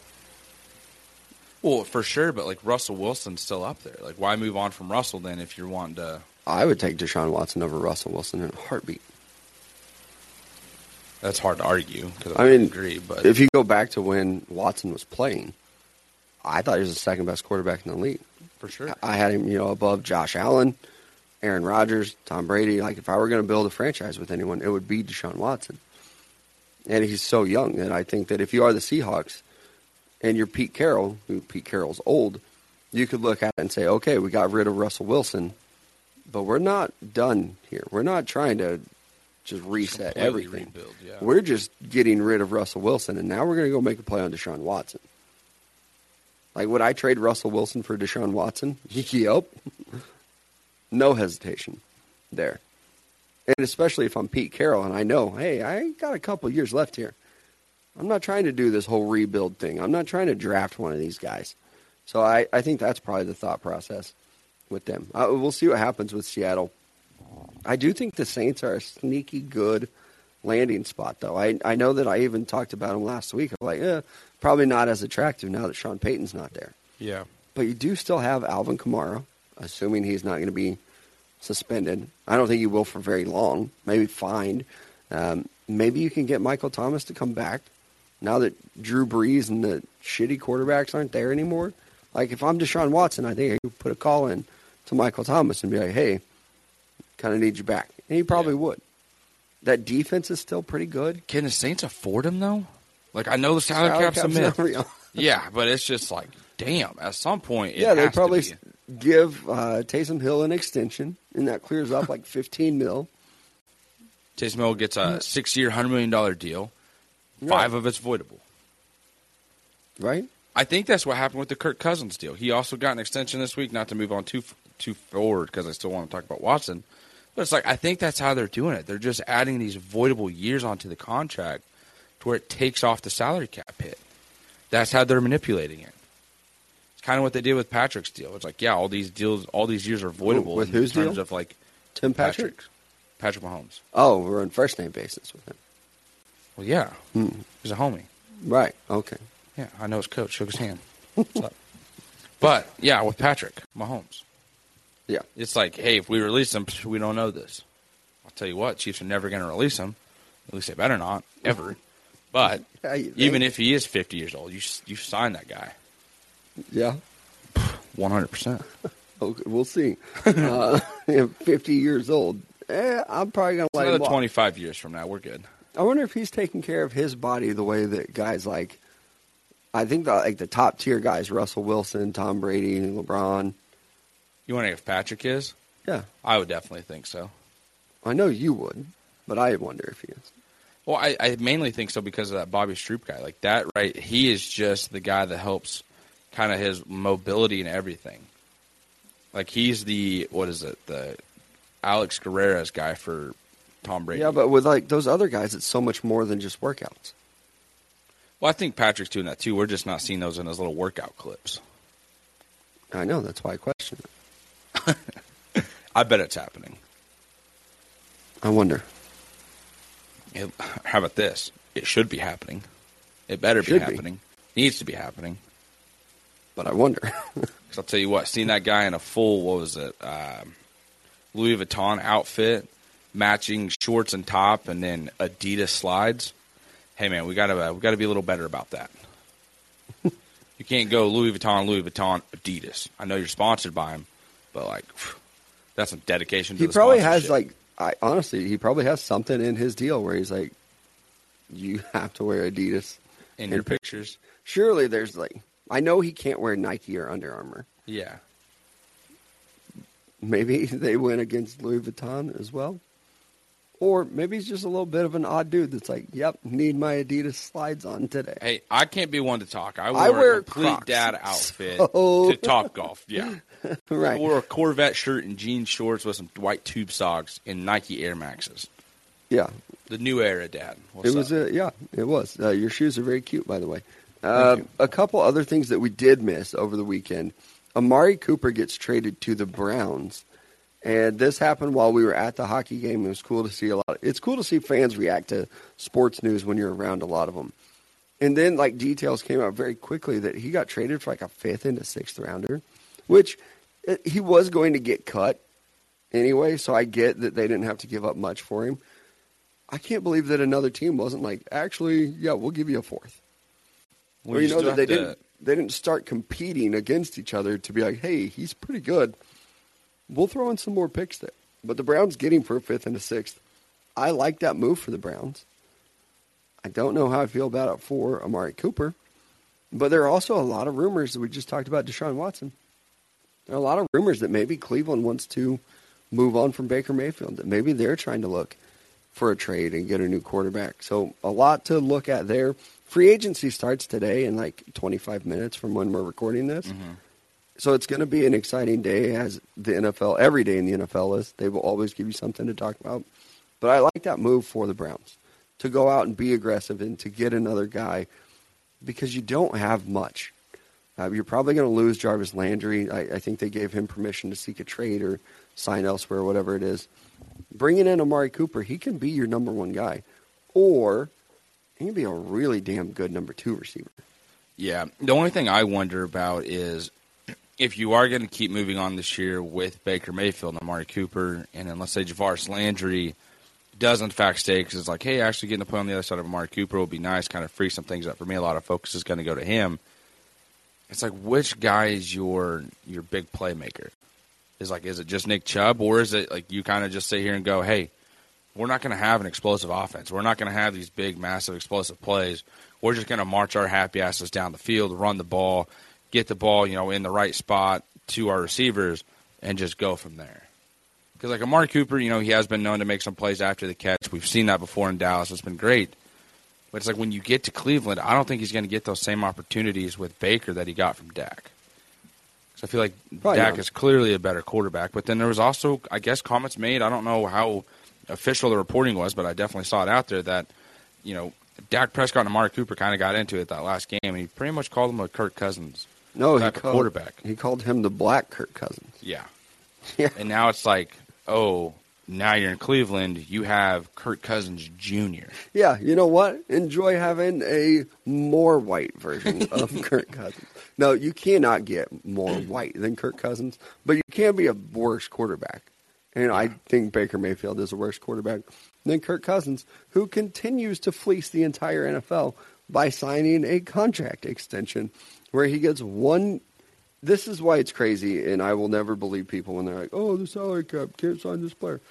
Well, for sure, but like Russell Wilson's still up there. Like, why move on from Russell then if you're wanting to? I would take Deshaun Watson over Russell Wilson in a heartbeat. That's hard to argue because I I, mean, agree. But If you go back to when Watson was playing, I thought he was the second best quarterback in the league. for sure, I had him, you know, above Josh Allen, Aaron Rodgers, Tom Brady. Like if I were going to build a franchise with anyone, it would be Deshaun Watson. And he's so young And I think that if you are the Seahawks and you're Pete Carroll, who Pete Carroll's old, you could look at it and say, okay, we got rid of Russell Wilson, but we're not done here. We're not trying to just reset everything. rebuild, yeah. We're just getting rid of Russell Wilson, and now we're going to go make a play on Deshaun Watson. Like, would I trade Russell Wilson for Deshaun Watson? yep. no hesitation there. And especially if I'm Pete Carroll and I know, hey, I got a couple years left here. I'm not trying to do this whole rebuild thing. I'm not trying to draft one of these guys. So I, I think that's probably the thought process with them. Uh, we'll see what happens with Seattle. I do think the Saints are a sneaky good landing spot, though. I I know that I even talked about them last week. I'm like, eh, probably not as attractive now that Sean Payton's not there. Yeah. But you do still have Alvin Kamara, assuming he's not going to be suspended. I don't think he will for very long. Maybe fined. Um, maybe you can get Michael Thomas to come back now that Drew Brees and the shitty quarterbacks aren't there anymore. Like if I'm Deshaun Watson, I think I could put a call in to Michael Thomas and be like, "Hey, kind of need you back," and he probably Yeah. would. That defense is still pretty good. Can the Saints afford him though? Like I know the salary, Salary cap's a myth. yeah, but it's just like, damn. At some point, it yeah, they probably give uh, Taysom Hill an extension, and that clears up like 15 mil. Taysom Hill gets a six-year, hundred million dollar deal. Right. Five of it's voidable. Right? I think that's what happened with the Kirk Cousins deal. He also got an extension this week. Not to move on too too forward because I still want to talk about Watson, but it's like I think that's how they're doing it. They're just adding these voidable years onto the contract to where it takes off the salary cap hit. That's how they're manipulating it. Kind of what they did with Patrick's deal. It's like, yeah, all these deals, all these years are voidable With in whose terms deal? of like Tim Patrick. Patrick, Patrick Mahomes. Oh, we're on first name basis with him. Well, yeah, Hmm. he's a homie. Right. Okay. Yeah, I know his coach shook his hand. But yeah, with Patrick Mahomes, Yeah. it's like, hey, if we release him, we don't know this. I'll tell you what, Chiefs are never going to release him. At least they better not ever. But even if he is 50 years old, you you sign that guy Yeah. 100. percent Okay, we'll see. uh, 50 years old. Eh, I'm probably going to let him Another walk. 25 years from now, we're good. I wonder if he's taking care of his body the way that guys like, I think the, like the top tier guys, Russell Wilson, Tom Brady, LeBron. You wondering if Patrick is? Yeah. I would definitely think so. I know you would, but I wonder if he is. Well, I, I mainly think so because of that Bobby Stroupe guy. Like that, right? He is just the guy that helps kind of his mobility and everything. Like he's the what is it? The Alex Guerrero's guy for Tom Brady. Yeah, but with like those other guys, it's so much more than just workouts. well, I think Patrick's doing that too. We're just not seeing those in his little workout clips. I know. That's why I question it. I bet it's happening. I wonder. It, how about this? It should be happening. It better be Should be. happening. Needs to be happening. But I wonder. Because I'll tell you what, seeing that guy in a full, what was it, um, Louis Vuitton outfit, matching shorts and top, and then Adidas slides. Hey man, we gotta uh, we gotta be a little better about that. you can't go Louis Vuitton, Louis Vuitton, Adidas. I know you're sponsored by him, but like, that's some dedication. to he the probably has like I honestly, he probably has something in his deal where he's like, you have to wear Adidas. in your pictures. Surely there's like, I know he can't wear Nike or Under Armour. Yeah, Maybe they went against Louis Vuitton as well. Or maybe he's just a little bit of an odd dude that's like, yep, need my Adidas slides on today. Hey, I can't be one to talk. I wore I wear a complete Crocs, dad outfit so- to Top Golf. Yeah. right. I wore a Corvette shirt and jean shorts with some white tube socks and Nike Air Maxes. Yeah. The new era, Dad. What's it was up? a, yeah, it was. Uh, your shoes are very cute, by the way. Uh, a couple other things that we did miss over the weekend. Amari Cooper gets traded to the Browns, and this happened while we were at the hockey game. It was cool to see a lot. Of, It's cool to see fans react to sports news when you're around a lot of them. And then, like details came out very quickly that he got traded for like a fifth and a sixth rounder, which uh, he was going to get cut anyway. So I get that they didn't have to give up much for him. I can't believe that another team wasn't like, actually, yeah, we'll give you a fourth. Well, or you know that they didn't they didn't start competing against each other to be like, hey, he's pretty good. We'll throw in some more picks there. But the Browns getting for a fifth and a sixth. I like that move for the Browns. I don't know how I feel about it for Amari Cooper. But there are also a lot of rumors that we just talked about Deshaun Watson. There are a lot of rumors that maybe Cleveland wants to move on from Baker Mayfield, that maybe they're trying to look for a trade and get a new quarterback. So a lot to look at there. Free agency starts today in like 25 minutes from when we're recording this. So it's going to be an exciting day as the NFL, every day in the NFL is. They will always give you something to talk about. But I like that move for the Browns to go out and be aggressive and to get another guy because you don't have much. Uh, you're probably going to lose Jarvis Landry. I, I think they gave him permission to seek a trade or sign elsewhere, whatever it is. Bringing in Amari Cooper, he can be your number one guy. or he can be a really damn good number two receiver. Yeah. The only thing I wonder about is if you are going to keep moving on this year with Baker Mayfield and Amari Cooper, and then let's say Javaris Landry does in fact stay because it's like, hey, actually getting to play on the other side of Amari Cooper will be nice, kind of free some things up for me. A lot of focus is going to go to him. It's like, which guy is your your big playmaker? Is like, is it just Nick Chubb, or is it like you kind of just sit here and go, hey, we're not going to have an explosive offense. We're not going to have these big, massive, explosive plays. We're just going to march our happy asses down the field, run the ball, get the ball, you know, in the right spot to our receivers, and just go from there. Because like Amari Cooper, you know, he has been known to make some plays after the catch. We've seen that before in Dallas. It's been great. But it's like when you get to Cleveland, I don't think he's going to get those same opportunities with Baker that he got from Dak. So I feel like Probably Dak not. is clearly a better quarterback. But then there was also, I guess, comments made. I don't know how official the reporting was, but I definitely saw it out there that, you know, Dak Prescott and Amari Cooper kind of got into it that last game, and he pretty much called him a Kirk Cousins. No, he called, quarterback. He called him the Black Kirk Cousins. Yeah. Yeah. And now it's like, oh, now you're in Cleveland. You have Kirk Cousins Jr. Yeah, you know what? Enjoy having a more white version of Kirk Cousins. No, you cannot get more white than Kirk Cousins, but you can be a worse quarterback. And I think Baker Mayfield is the worst quarterback than Kirk Cousins, who continues to fleece the entire NFL by signing a contract extension where he gets one. This is why it's crazy, and I will never believe people when they're like, oh, the salary cap, can't sign this player.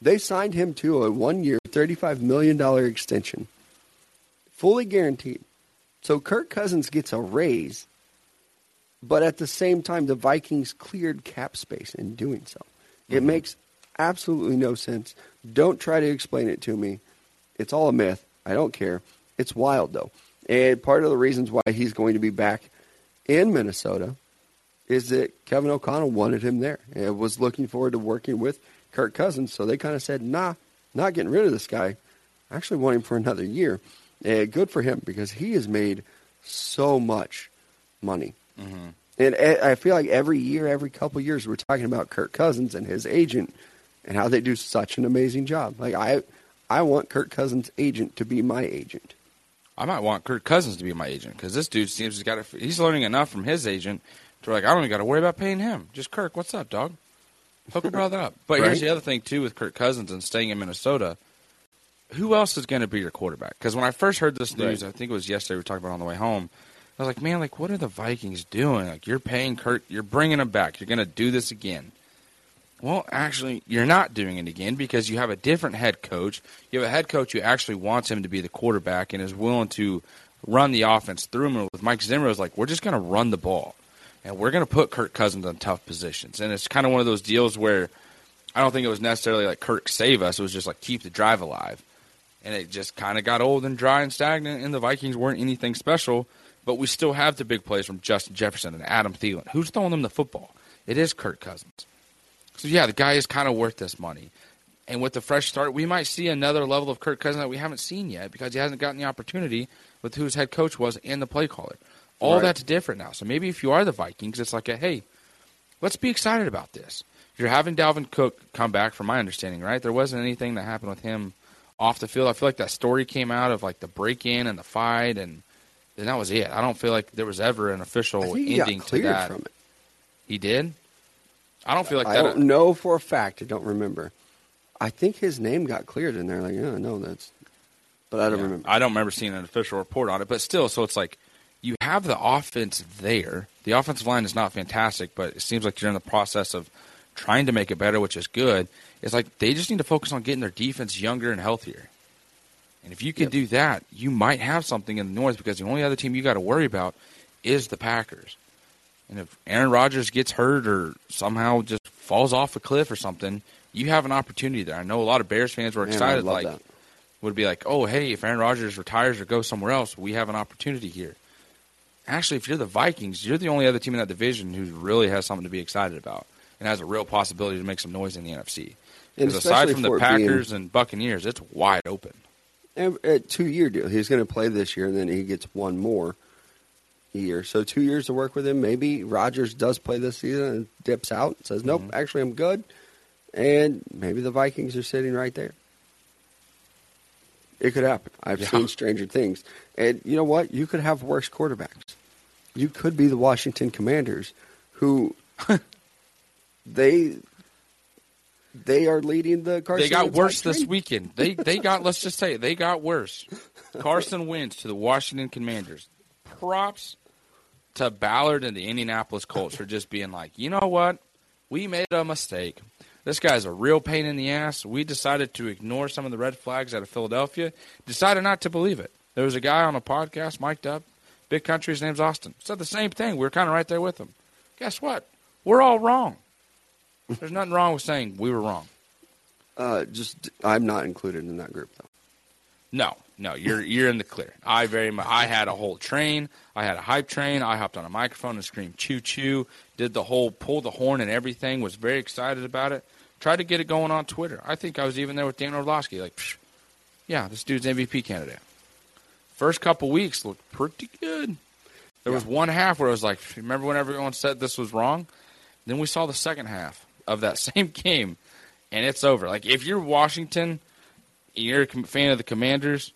They signed him to a one year, $35 million extension, fully guaranteed. So Kirk Cousins gets a raise, but at the same time, the Vikings cleared cap space in doing so. It makes absolutely no sense. Don't try to explain it to me. It's all a myth. I don't care. It's wild, though. And part of the reasons why he's going to be back in Minnesota is that Kevin O'Connell wanted him there and was looking forward to working with Kirk Cousins. So they kind of said, nah, not getting rid of this guy. I actually want him for another year. And good for him because he has made so much money. Mm-hmm. And I I feel like every year, every couple years, we're talking about Kirk Cousins and his agent and how they do such an amazing job. Like I, I want Kirk Cousins' agent to be my agent. I might want Kirk Cousins to be my agent because this dude seems he's got. A, he's learning enough from his agent to like I don't even got to worry about paying him. Just Kirk, what's up, dog? Hook a brother up. But here's the other thing too with Kirk Cousins and staying in Minnesota. Who else is going to be your quarterback? Because when I first heard this news, Right. I think it was yesterday we were talking about on the way home. I was like, man, like what are the Vikings doing? Like you're paying Kurt, you're bringing him back. You're going to do this again. Well, actually, you're not doing it again because you have a different head coach. You have a head coach who actually wants him to be the quarterback and is willing to run the offense through him. With Mike Zimmer, was like, we're just going to run the ball. And we're going to put Kirk Cousins in tough positions. And it's kind of one of those deals where I don't think it was necessarily like Kirk save us. It was just like keep the drive alive. And it just kind of got old and dry and stagnant, and the Vikings weren't anything special. But we still have the big plays from Justin Jefferson and Adam Thielen. Who's throwing them the football? It is Kirk Cousins. So yeah, the guy is kind of worth this money. And with the fresh start, we might see another level of Kirk Cousins that we haven't seen yet because he hasn't gotten the opportunity with who his head coach was and the play caller. All Right. that's different now. So maybe if you are the Vikings, it's like a hey, let's be excited about this. You're having Dalvin Cook come back, from my understanding, right? There wasn't anything that happened with him off the field. I feel like that story came out of like the break in and the fight, and then that was it. I don't feel like there was ever an I official ending got to that. from it. He did. I don't feel like I that. don't know for a fact. I don't remember. I think his name got cleared in there. Like, yeah, no, that's. But I don't Yeah. remember. I don't remember seeing an official report on it, but still, so it's like you have the offense there. The offensive line is not fantastic, but it seems like you're in the process of trying to make it better, which is good. It's like they just need to focus on getting their defense younger and healthier. And if you can Yep. do that, you might have something in the North because the only other team you got to worry about is the Packers. And if Aaron Rodgers gets hurt or somehow just falls off a cliff or something, you have an opportunity there. I know a lot of Bears fans were excited, love like that. would be like, oh, hey, if Aaron Rodgers retires or goes somewhere else, we have an opportunity here. Actually, if you're the Vikings, you're the only other team in that division who really has something to be excited about and has a real possibility to make some noise in the NFC. Because aside from the it being- Packers and Buccaneers, it's wide open. A uh, two year deal. He's going to play this year, and then he gets one more year. So two years to work with him. Maybe Rodgers does play this season and dips out and says, "Nope, mm-hmm. actually, I'm good." And maybe the Vikings are sitting right there. It could happen. I've Yeah. seen stranger things. And you know what? You could have worse quarterbacks. You could be the Washington Commanders, who they they are leading the Carson. They got worse this weekend. They they got let's just say it, they got worse. Carson Wentz to the Washington Commanders. Props to Ballard and the Indianapolis Colts for just being like, you know what? We made a mistake. This guy's a real pain in the ass. We decided to ignore some of the red flags out of Philadelphia. Decided not to believe it. There was a guy on a podcast, mic'd up, big country. His name's Austin. Said the same thing. We were kind of right there with him. Guess what? We're all wrong. There's nothing wrong with saying we were wrong. Uh, just I'm not included in that group though. No, no, you're you're in the clear. I very much. I had a whole train. I had a hype train. I hopped on a microphone and screamed "choo choo." Did the whole pull the horn and everything. Was very excited about it. Tried to get it going on Twitter. I think I was even there with Dan Orlovsky. Like, Psh, yeah, this dude's MVP candidate. First couple weeks looked pretty good. There was one half where I was like, remember when everyone said this was wrong? Then we saw the second half of that same game, and it's over. Like, if you're Washington, you're a fan of the Commanders,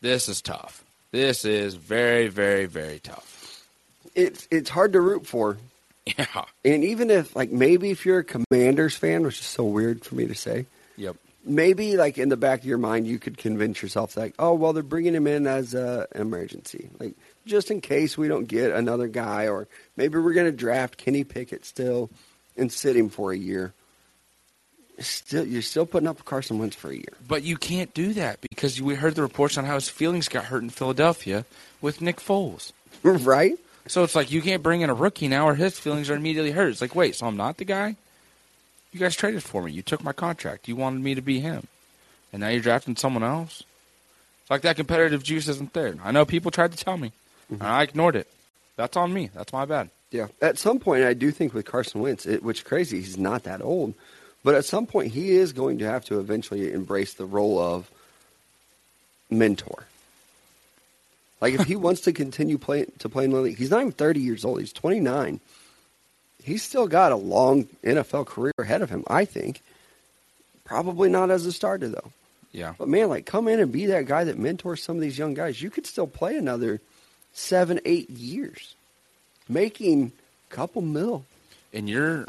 this is tough. This is very, very, very tough. It's it's hard to root for, Yeah. and even if like maybe if you're a Commanders fan, which is so weird for me to say, Yep. maybe like in the back of your mind you could convince yourself like oh well they're bringing him in as a emergency like just in case we don't get another guy or maybe we're going to draft kenny pickett still and sit him for a year still you're still putting up carson wentz for a year But you can't do that because we heard the reports on how his feelings got hurt in Philadelphia with Nick Foles. right So it's like you can't bring in a rookie now or his feelings are immediately hurt. It's like, wait, so I'm not the guy? You guys traded for me. You took my contract. You wanted me to be him. And now you're drafting someone else? It's like that competitive juice isn't there. I know people tried to tell me. Mm-hmm. And I ignored it. That's on me. That's my bad. Yeah at some point i do think with carson wentz it, which is crazy he's not that old but at some point he is going to have to eventually embrace the role of mentor Like if he wants to continue playing to play in the league, he's not even 30 years old. He's 29. He's still got a long NFL career ahead of him. I think. Probably not as a starter though. Yeah. But man, like come in and be that guy that mentors some of these young guys. You could still play another seven, eight years, making a couple mil. And you're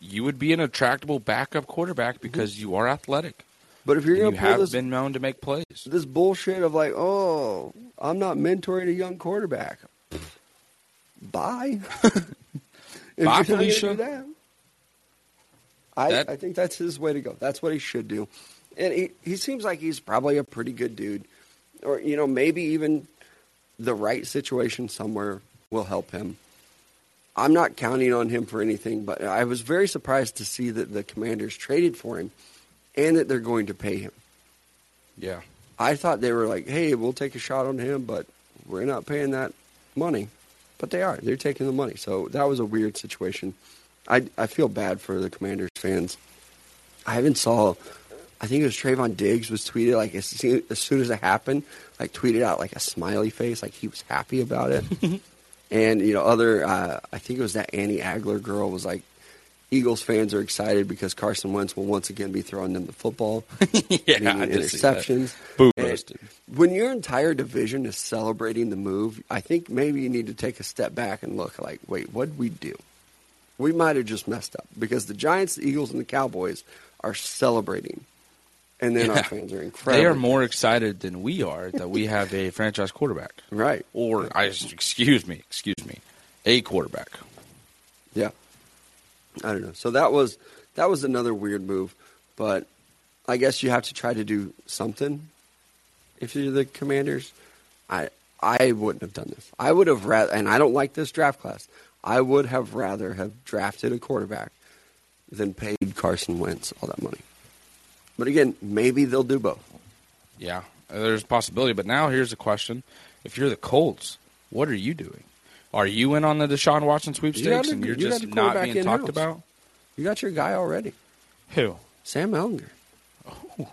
you would be an attractable backup quarterback mhm. because you are athletic. But if you're going you to pull have this been known to make plays. this bullshit of like, oh, I'm not mentoring a young quarterback. Bye. If Bye, Felicia. do that, I, That- I think that's his way to go. That's what he should do. And he, he seems like he's probably a pretty good dude. Or, you know, maybe even the right situation somewhere will help him. I'm not counting on him for anything, but I was very surprised to see that the commanders traded for him and that they're going to pay him. Yeah. I thought they were like, hey, we'll take a shot on him, but we're not paying that money. But they are. They're taking the money. So that was a weird situation. I, I feel bad for the Commanders fans. I haven't saw, I think it was Trevon Diggs was tweeted like as soon, as soon as it happened, like tweeted out like a smiley face, like he was happy about it. and, you know, other, uh, I think it was that Annie Agar girl was like, Eagles fans are excited because Carson Wentz will once again be throwing them the football yeah. meaning I did see that. interceptions. Boo roasted. When your entire division is celebrating the move, I think maybe you need to take a step back and look like, wait, what did we do? We might have just messed up because the Giants, the Eagles, and the Cowboys are celebrating, and then Yeah. our fans are incredible. They are more excited than we are that we have a franchise quarterback. right. Or I excuse me, excuse me, a quarterback. Yeah. I don't know. So that was that was another weird move, but I guess you have to try to do something if you're the Commanders. I I wouldn't have done this. I would have rather, and I don't like this draft class. I would have rather have drafted a quarterback than paid Carson Wentz all that money. But again, maybe they'll do both. Yeah, there's a possibility. But now here's the question: If you're the Colts, what are you doing? Are you in on the Deshaun Watson sweepstakes a- and you're you just not being talked in-house. about? You got your guy already, Who? Sam Ehlinger.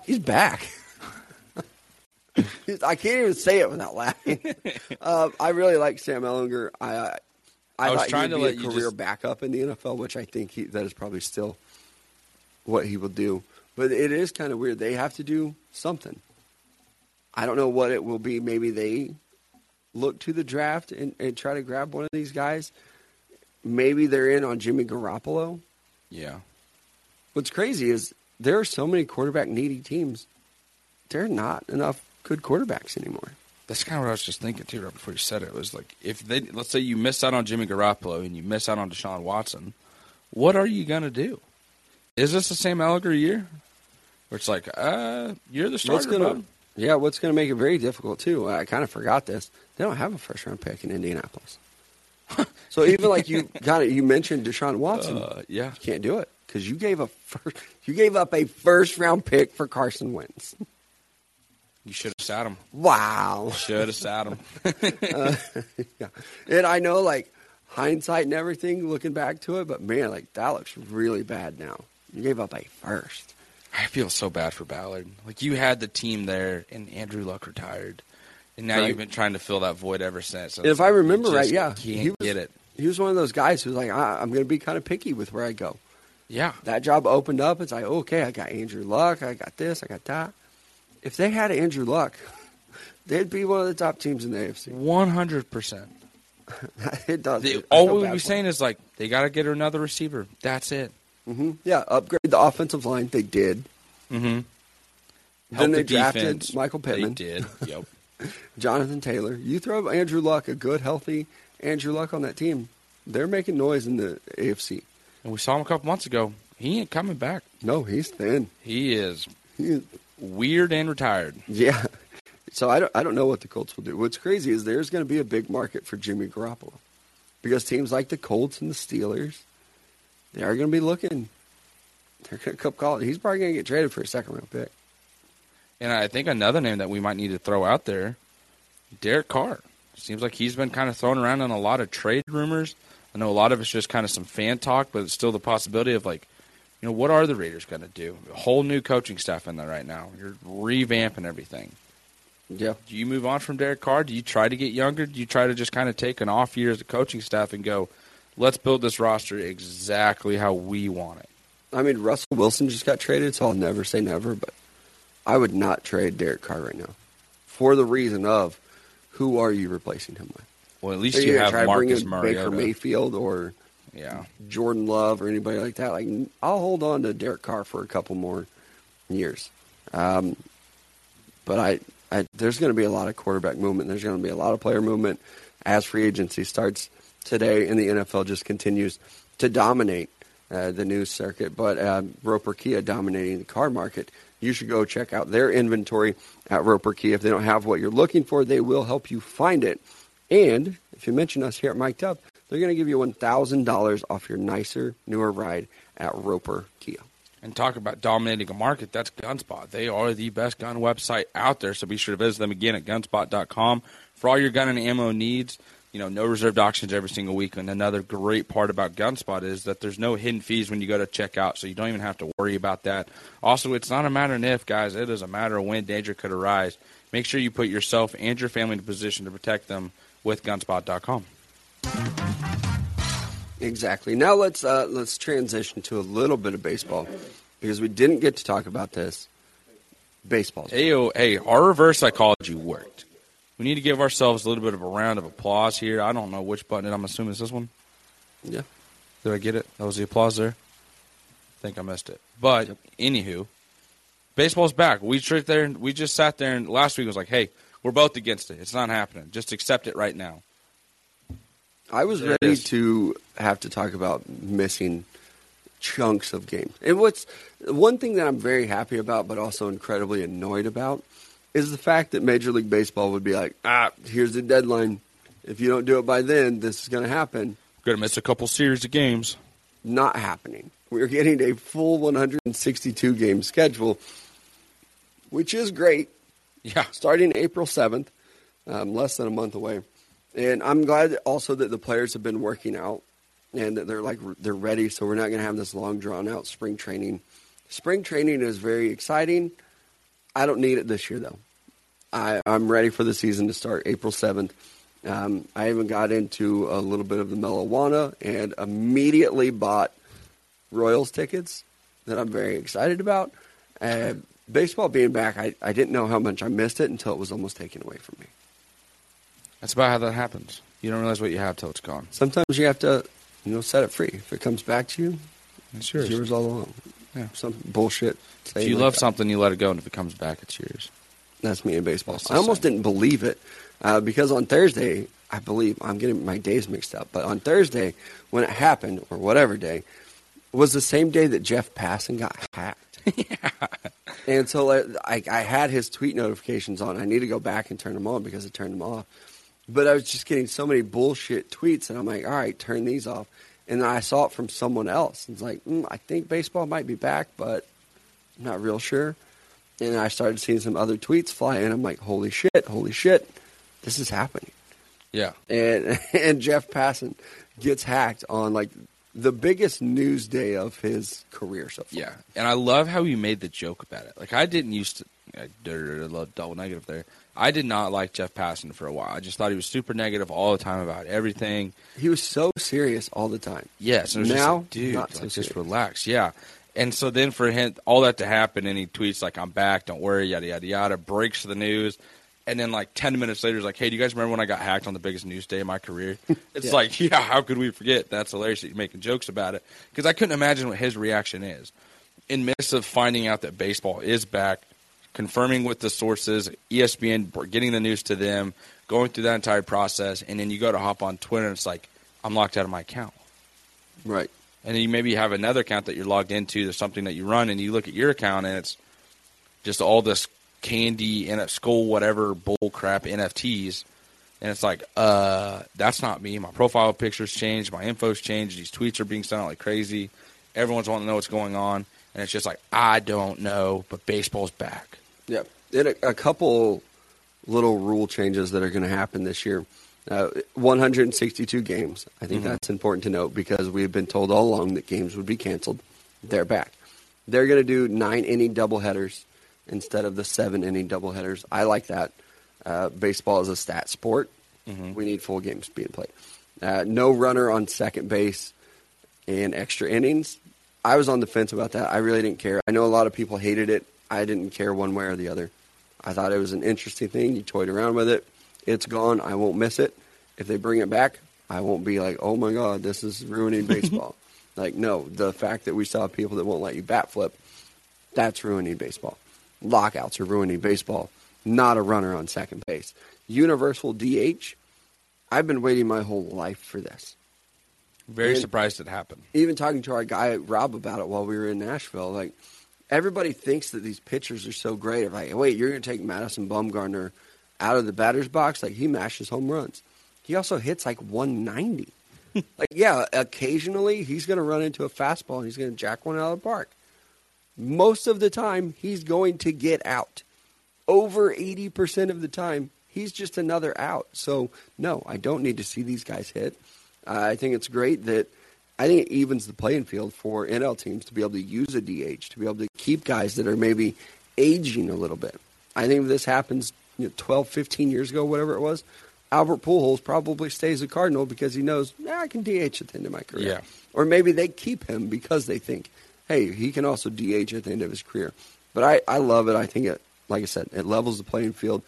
He's back. I can't even say it without laughing. uh, I really like Sam Ehlinger. I I, I, was trying to let be you a career just- backup in the NFL, which I think he, that is probably still what he will do. But it is kind of weird. They have to do something. I don't know what it will be. Maybe they look to the draft and, and try to grab one of these guys. Maybe they're in on Jimmy Garoppolo. Yeah. What's crazy is there are so many quarterback needy teams. There are not enough good quarterbacks anymore. That's kind of what I was just thinking too, right before you said it. it. Was like if they let's say you miss out on Jimmy Garoppolo and you miss out on Deshaun Watson, what are you gonna do? Is this the Sam Ehlinger year? Where it's like, uh, you're the starter. What's gonna, yeah, what's going to make it very difficult too? I kind of forgot this. They don't have a first round pick in Indianapolis. so even like you got it, you mentioned Deshaun Watson. Uh, yeah. You can't do it because you gave a first, you gave up a first round pick for Carson Wentz. You should have sat him. Wow. Should have sat him. uh, yeah. And I know like hindsight and everything, looking back to it, but man, like that looks really bad now. You gave up a first. I feel so bad for Ballard. Like you had the team there, and Andrew Luck retired, and now Right. you've been trying to fill that void ever since. And if I remember right, yeah, can't he was, get it. He was one of those guys who's like, ah, I'm going to be kind of picky with where I go. Yeah, That job opened up. It's like, okay, I got Andrew Luck, I got this, I got that. If they had Andrew Luck, they'd be one of the top teams in the AFC. one hundred percent. it does. I All we be saying is like they got to get another receiver. That's it. Hmm Yeah, upgrade the offensive line. They did. Mm-hmm. Then they drafted Michael Pittman. They did. Yep. Jonathan Taylor. You throw Andrew Luck, a good, healthy Andrew Luck on that team, they're making noise in the AFC. and we saw him a couple months ago. He ain't coming back. No, he's thin. He is He is, weird and retired. yeah. So I don't, I don't know what the Colts will do. What's crazy is there's going to be a big market for Jimmy Garoppolo because teams like the Colts and the Steelers, they are going to be looking. They're going to come call it. He's probably going to get traded for a second round pick. And I think another name that we might need to throw out there, Derek Carr. Seems like he's been kind of thrown around in a lot of trade rumors. I know a lot of it's just kind of some fan talk, but it's still the possibility of like, you know, what are the Raiders going to do? A whole new coaching staff in there right now. You're revamping everything. Yeah. Do you move on from Derek Carr? Do you try to get younger? Do you try to just kind of take an off year as a coaching staff and go, let's build this roster exactly how we want it? I mean, Russell Wilson just got traded, so I'll never say never, but I would not trade Derek Carr right now for the reason of who are you replacing him with? Well, at least Are you gonna have try to bring Marcus in Mariota. Baker Mayfield or Yeah. Jordan Love or anybody like that. Like, I'll hold on to Derek Carr for a couple more years. Um, but I, I there's going to be a lot of quarterback movement. There's going to be a lot of player movement as free agency starts today, and the NFL just continues to dominate uh, the news circuit. But uh, Roper Kia dominating the car market. You should go check out their inventory at Roper Kia. If they don't have what you're looking for, they will help you find it. And if you mention us here at Mic'd Up, they're going to give you $1,000 off your nicer, newer ride at Roper Kia. And talk about dominating a market, that's Gunspot. They are the best gun website out there, so be sure to visit them again at gunspot.com for all your gun and ammo needs. You know, no reserved auctions every single week. And another great part about Gunspot is that there's no hidden fees when you go to checkout, so you don't even have to worry about that. Also, it's not a matter of if, guys. It is a matter of when danger could arise. Make sure you put yourself and your family in a position to protect them with gunspot.com. Exactly. Now let's uh, let's transition to a little bit of baseball because we didn't get to talk about this. Baseball. Hey, oh, hey, our reverse psychology worked. We need to give ourselves a little bit of a round of applause here. I don't know which button. It I'm assuming it's this one. Yeah. Did I get it? That was the applause there. I think I missed it. But Yep. anywho, baseball's back. We sit there and we just sat there and last week was like, hey, we're both against it. It's not happening. Just accept it right now. I was There ready to have to talk about missing chunks of games. And what's one thing that I'm very happy about, but also incredibly annoyed about, is the fact that Major League Baseball would be like, ah, here's the deadline. If you don't do it by then, this is going to happen. Gonna miss a couple series of games. Not happening. We're getting a full 162 game schedule, which is great. Yeah. starting April 7th, um, less than a month away. And I'm glad also that the players have been working out and that they're like they're ready. So we're not going to have this long drawn out spring training. Spring training is very exciting. I don't need it this year though. I, I'm ready for the season to start April 7th. Um, I even got into a little bit of the marijuana and immediately bought Royals tickets that I'm very excited about. Uh, baseball being back, I, I didn't know how much I missed it until it was almost taken away from me. That's about how that happens. You don't realize what you have till it's gone. Sometimes you have to, you know, set it free. If it comes back to you, It's it's yours all along. Yeah. Some bullshit. If you like love that. something, you let it go, and if it comes back, it's yours. That's me in baseball. I almost same. didn't believe it uh, because on Thursday, I believe I'm getting my days mixed up, but on Thursday when it happened or whatever day was the same day that Jeff Passan got hacked. yeah. And so I, I had his tweet notifications on. I need to go back and turn them on because I turned them off. But I was just getting so many bullshit tweets, and I'm like, all right, turn these off. And then I saw it from someone else. It's like, mm, I think baseball might be back, but I'm not real sure. And I started seeing some other tweets fly in. I'm like, holy shit, holy shit, this is happening. Yeah. And and Jeff Passan gets hacked on like the biggest news day of his career so far. Yeah, and I love how he made the joke about it. Like I didn't used to, I did a little double negative there. I did not like Jeff Passan for a while. I just thought he was super negative all the time about everything. He was so serious all the time. Yes, was just Now, like, dude, so like, serious. just relax. Yeah, and so then for him, all that to happen, and he tweets like, "I'm back, don't worry," yada yada yada, breaks the news. And then, like ten minutes later, he's like, "Hey, do you guys remember when I got hacked on the biggest news day of my career?" It's Yeah. like, yeah, how could we forget? That's hilarious that you're making jokes about it because I couldn't imagine what his reaction is in midst of finding out that baseball is back, confirming with the sources, ESPN getting the news to them, going through that entire process, and then you go to hop on Twitter and it's like, I'm locked out of my account. Right. And then you maybe have another account that you're logged into. There's something that you run, and you look at your account, and it's just all this candy and skull whatever bull crap NFTs. And it's like, uh, that's not me. My profile picture's changed. My info's changed. These tweets are being sent out like crazy. Everyone's wanting to know what's going on. And it's just like, I don't know, but baseball's back. Yep. And a, a couple little rule changes that are going to happen this year. Uh, 162 games. I think that's important to note because we've been told all along that games would be canceled. They're back. They're going to do nine inning doubleheaders instead of the seven inning doubleheaders. I like that. Uh, baseball is a stat sport. We need full games being played. Uh, no runner on second base and extra innings. I was on the fence about that. I really didn't care. I know a lot of people hated it. I didn't care one way or the other. I thought it was an interesting thing. You toyed around with it. It's gone. I won't miss it. If they bring it back, I won't be like, oh my God, this is ruining baseball. like, no, the fact that we saw people that won't let you bat flip, that's ruining baseball. Lockouts are ruining baseball, not a runner on second base. Universal DH, I've been waiting my whole life for this Very And- surprised it happened. even talking to our guy Rob about it while we were in Nashville, like everybody thinks that these pitchers are so great. Like, wait, you're going to take Madison Bumgarner out of the batter's box? Like he mashes home runs. He also hits like 190. like, yeah, occasionally he's going to run into a fastball and he's going to jack one out of the park. Most of the time, he's going to get out. Over 80% of the time, he's just another out. So, no, I don't need to see these guys hit. Uh, I think it's great that I think it evens the playing field for NL teams to be able to use a DH, to be able to keep guys that are maybe aging a little bit. I think if this happens you know, 12, 15 years ago, whatever it was, Albert Pujols probably stays a Cardinal because he knows, "Nah, I can DH at the end of my career. Yeah. Or maybe they keep him because they think, hey, he can also DH at the end of his career. But I, I love it. I think it, like I said, it levels the playing field.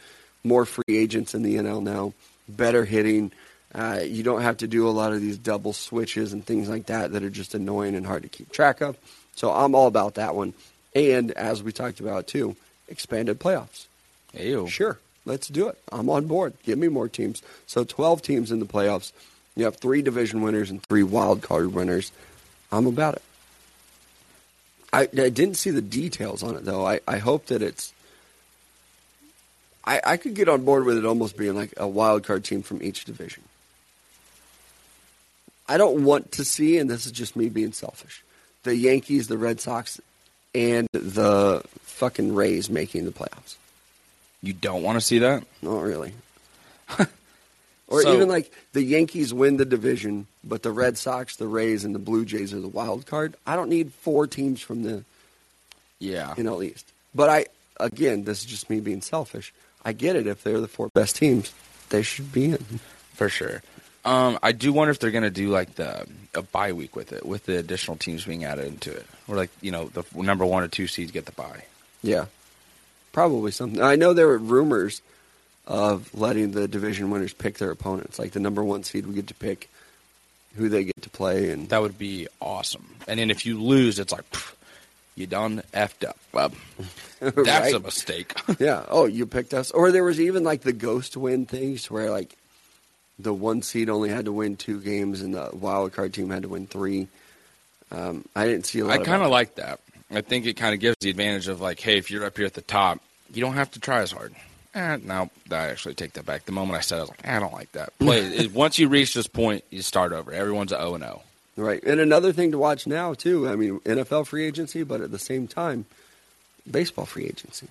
More free agents in the NL now, better hitting. Uh, you don't have to do a lot of these double switches and things like that that are just annoying and hard to keep track of. So I'm all about that one. And as we talked about too, expanded playoffs. Ew. Sure, let's do it. I'm on board. Give me more teams. So 12 teams in the playoffs. You have three division winners and three wild card winners. I'm about it. I, I didn't see the details on it though. I, I hope that it's. I, I could get on board with it almost being like a wild card team from each division. I don't want to see, and this is just me being selfish, the Yankees, the Red Sox, and the fucking Rays making the playoffs. You don't want to see that? Not really. or So- even like the Yankees win the division, but the Red Sox, the Rays, and the Blue Jays are the wild card. I don't need four teams from the Yeah. NL East. But I, again, this is just me being selfish. I get it. If they're the four best teams, they should be in. For sure. Um, I do wonder if they're going to do like the a bye week with it, with the additional teams being added into it, or like you know the number one or two seeds get the bye. Yeah. Probably something. I know there were rumors of letting the division winners pick their opponents. Like the number one seed would get to pick who they get to play, and That would be awesome. And then if you lose, it's like pff, you done effed up. Well, that's Right? a mistake. yeah. Oh, you picked us. Or there was even like the ghost win things where like the one seed only had to win two games and the wild card team had to win three. Um, I didn't see a lot. I kind of like that. I think it kind of gives the advantage of like, hey, if you're up here at the top, you don't have to try as hard. Eh, no, I actually take that back. The moment I said, it, I was like, I don't like that. Play it, once you reach this point, you start over. Everyone's a zero and zero. Right. And another thing to watch now, too, I mean, NFL free agency, but at the same time, baseball free agency.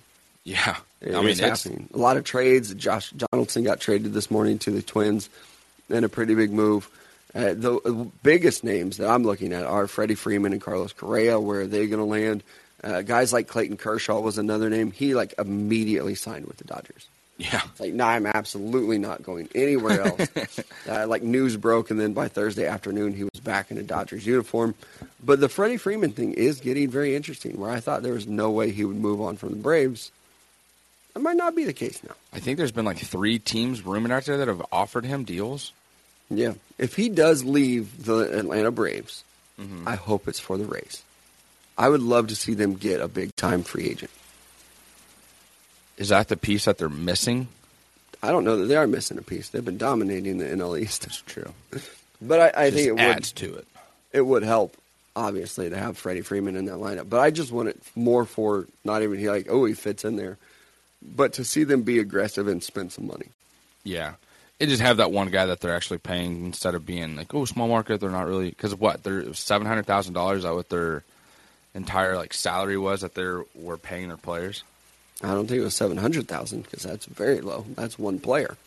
Yeah, It I mean, it's happening. A lot of trades. Josh Donaldson got traded this morning to the Twins in a pretty big move. Uh, the uh, biggest names that I'm looking at are Freddie Freeman and Carlos Correa. Where are they going to land? Uh, guys like Clayton Kershaw was another name. He like immediately signed with the Dodgers. yeah. It's like, no, I'm absolutely not going anywhere else. uh, like news broke, and then by Thursday afternoon, he was back in a Dodgers uniform. But the Freddie Freeman thing is getting very interesting. Where I thought there was no way he would move on from the Braves, that might not be the case now. I think there's been like three teams rumored out there that have offered him deals. Yeah, if he does leave the Atlanta Braves, Mm-hmm. I hope it's for the Rays. I would love to see them get a big time free agent. Is that the piece that they're missing? I don't know that they are missing a piece. They've been dominating the NL East, That's true. but I, I think it would adds to it. it would help, obviously, to have Freddie Freeman in that lineup. But I just want it more for not even he like, oh, he fits in there, but to see them be aggressive and spend some money. Yeah. It just have that one guy that they're actually paying instead of being like, oh, small market. They're not really because what they're seven hundred thousand dollars. That what their entire like salary was that they were paying their players. I don't think it was seven hundred thousand because that's very low. That's one player.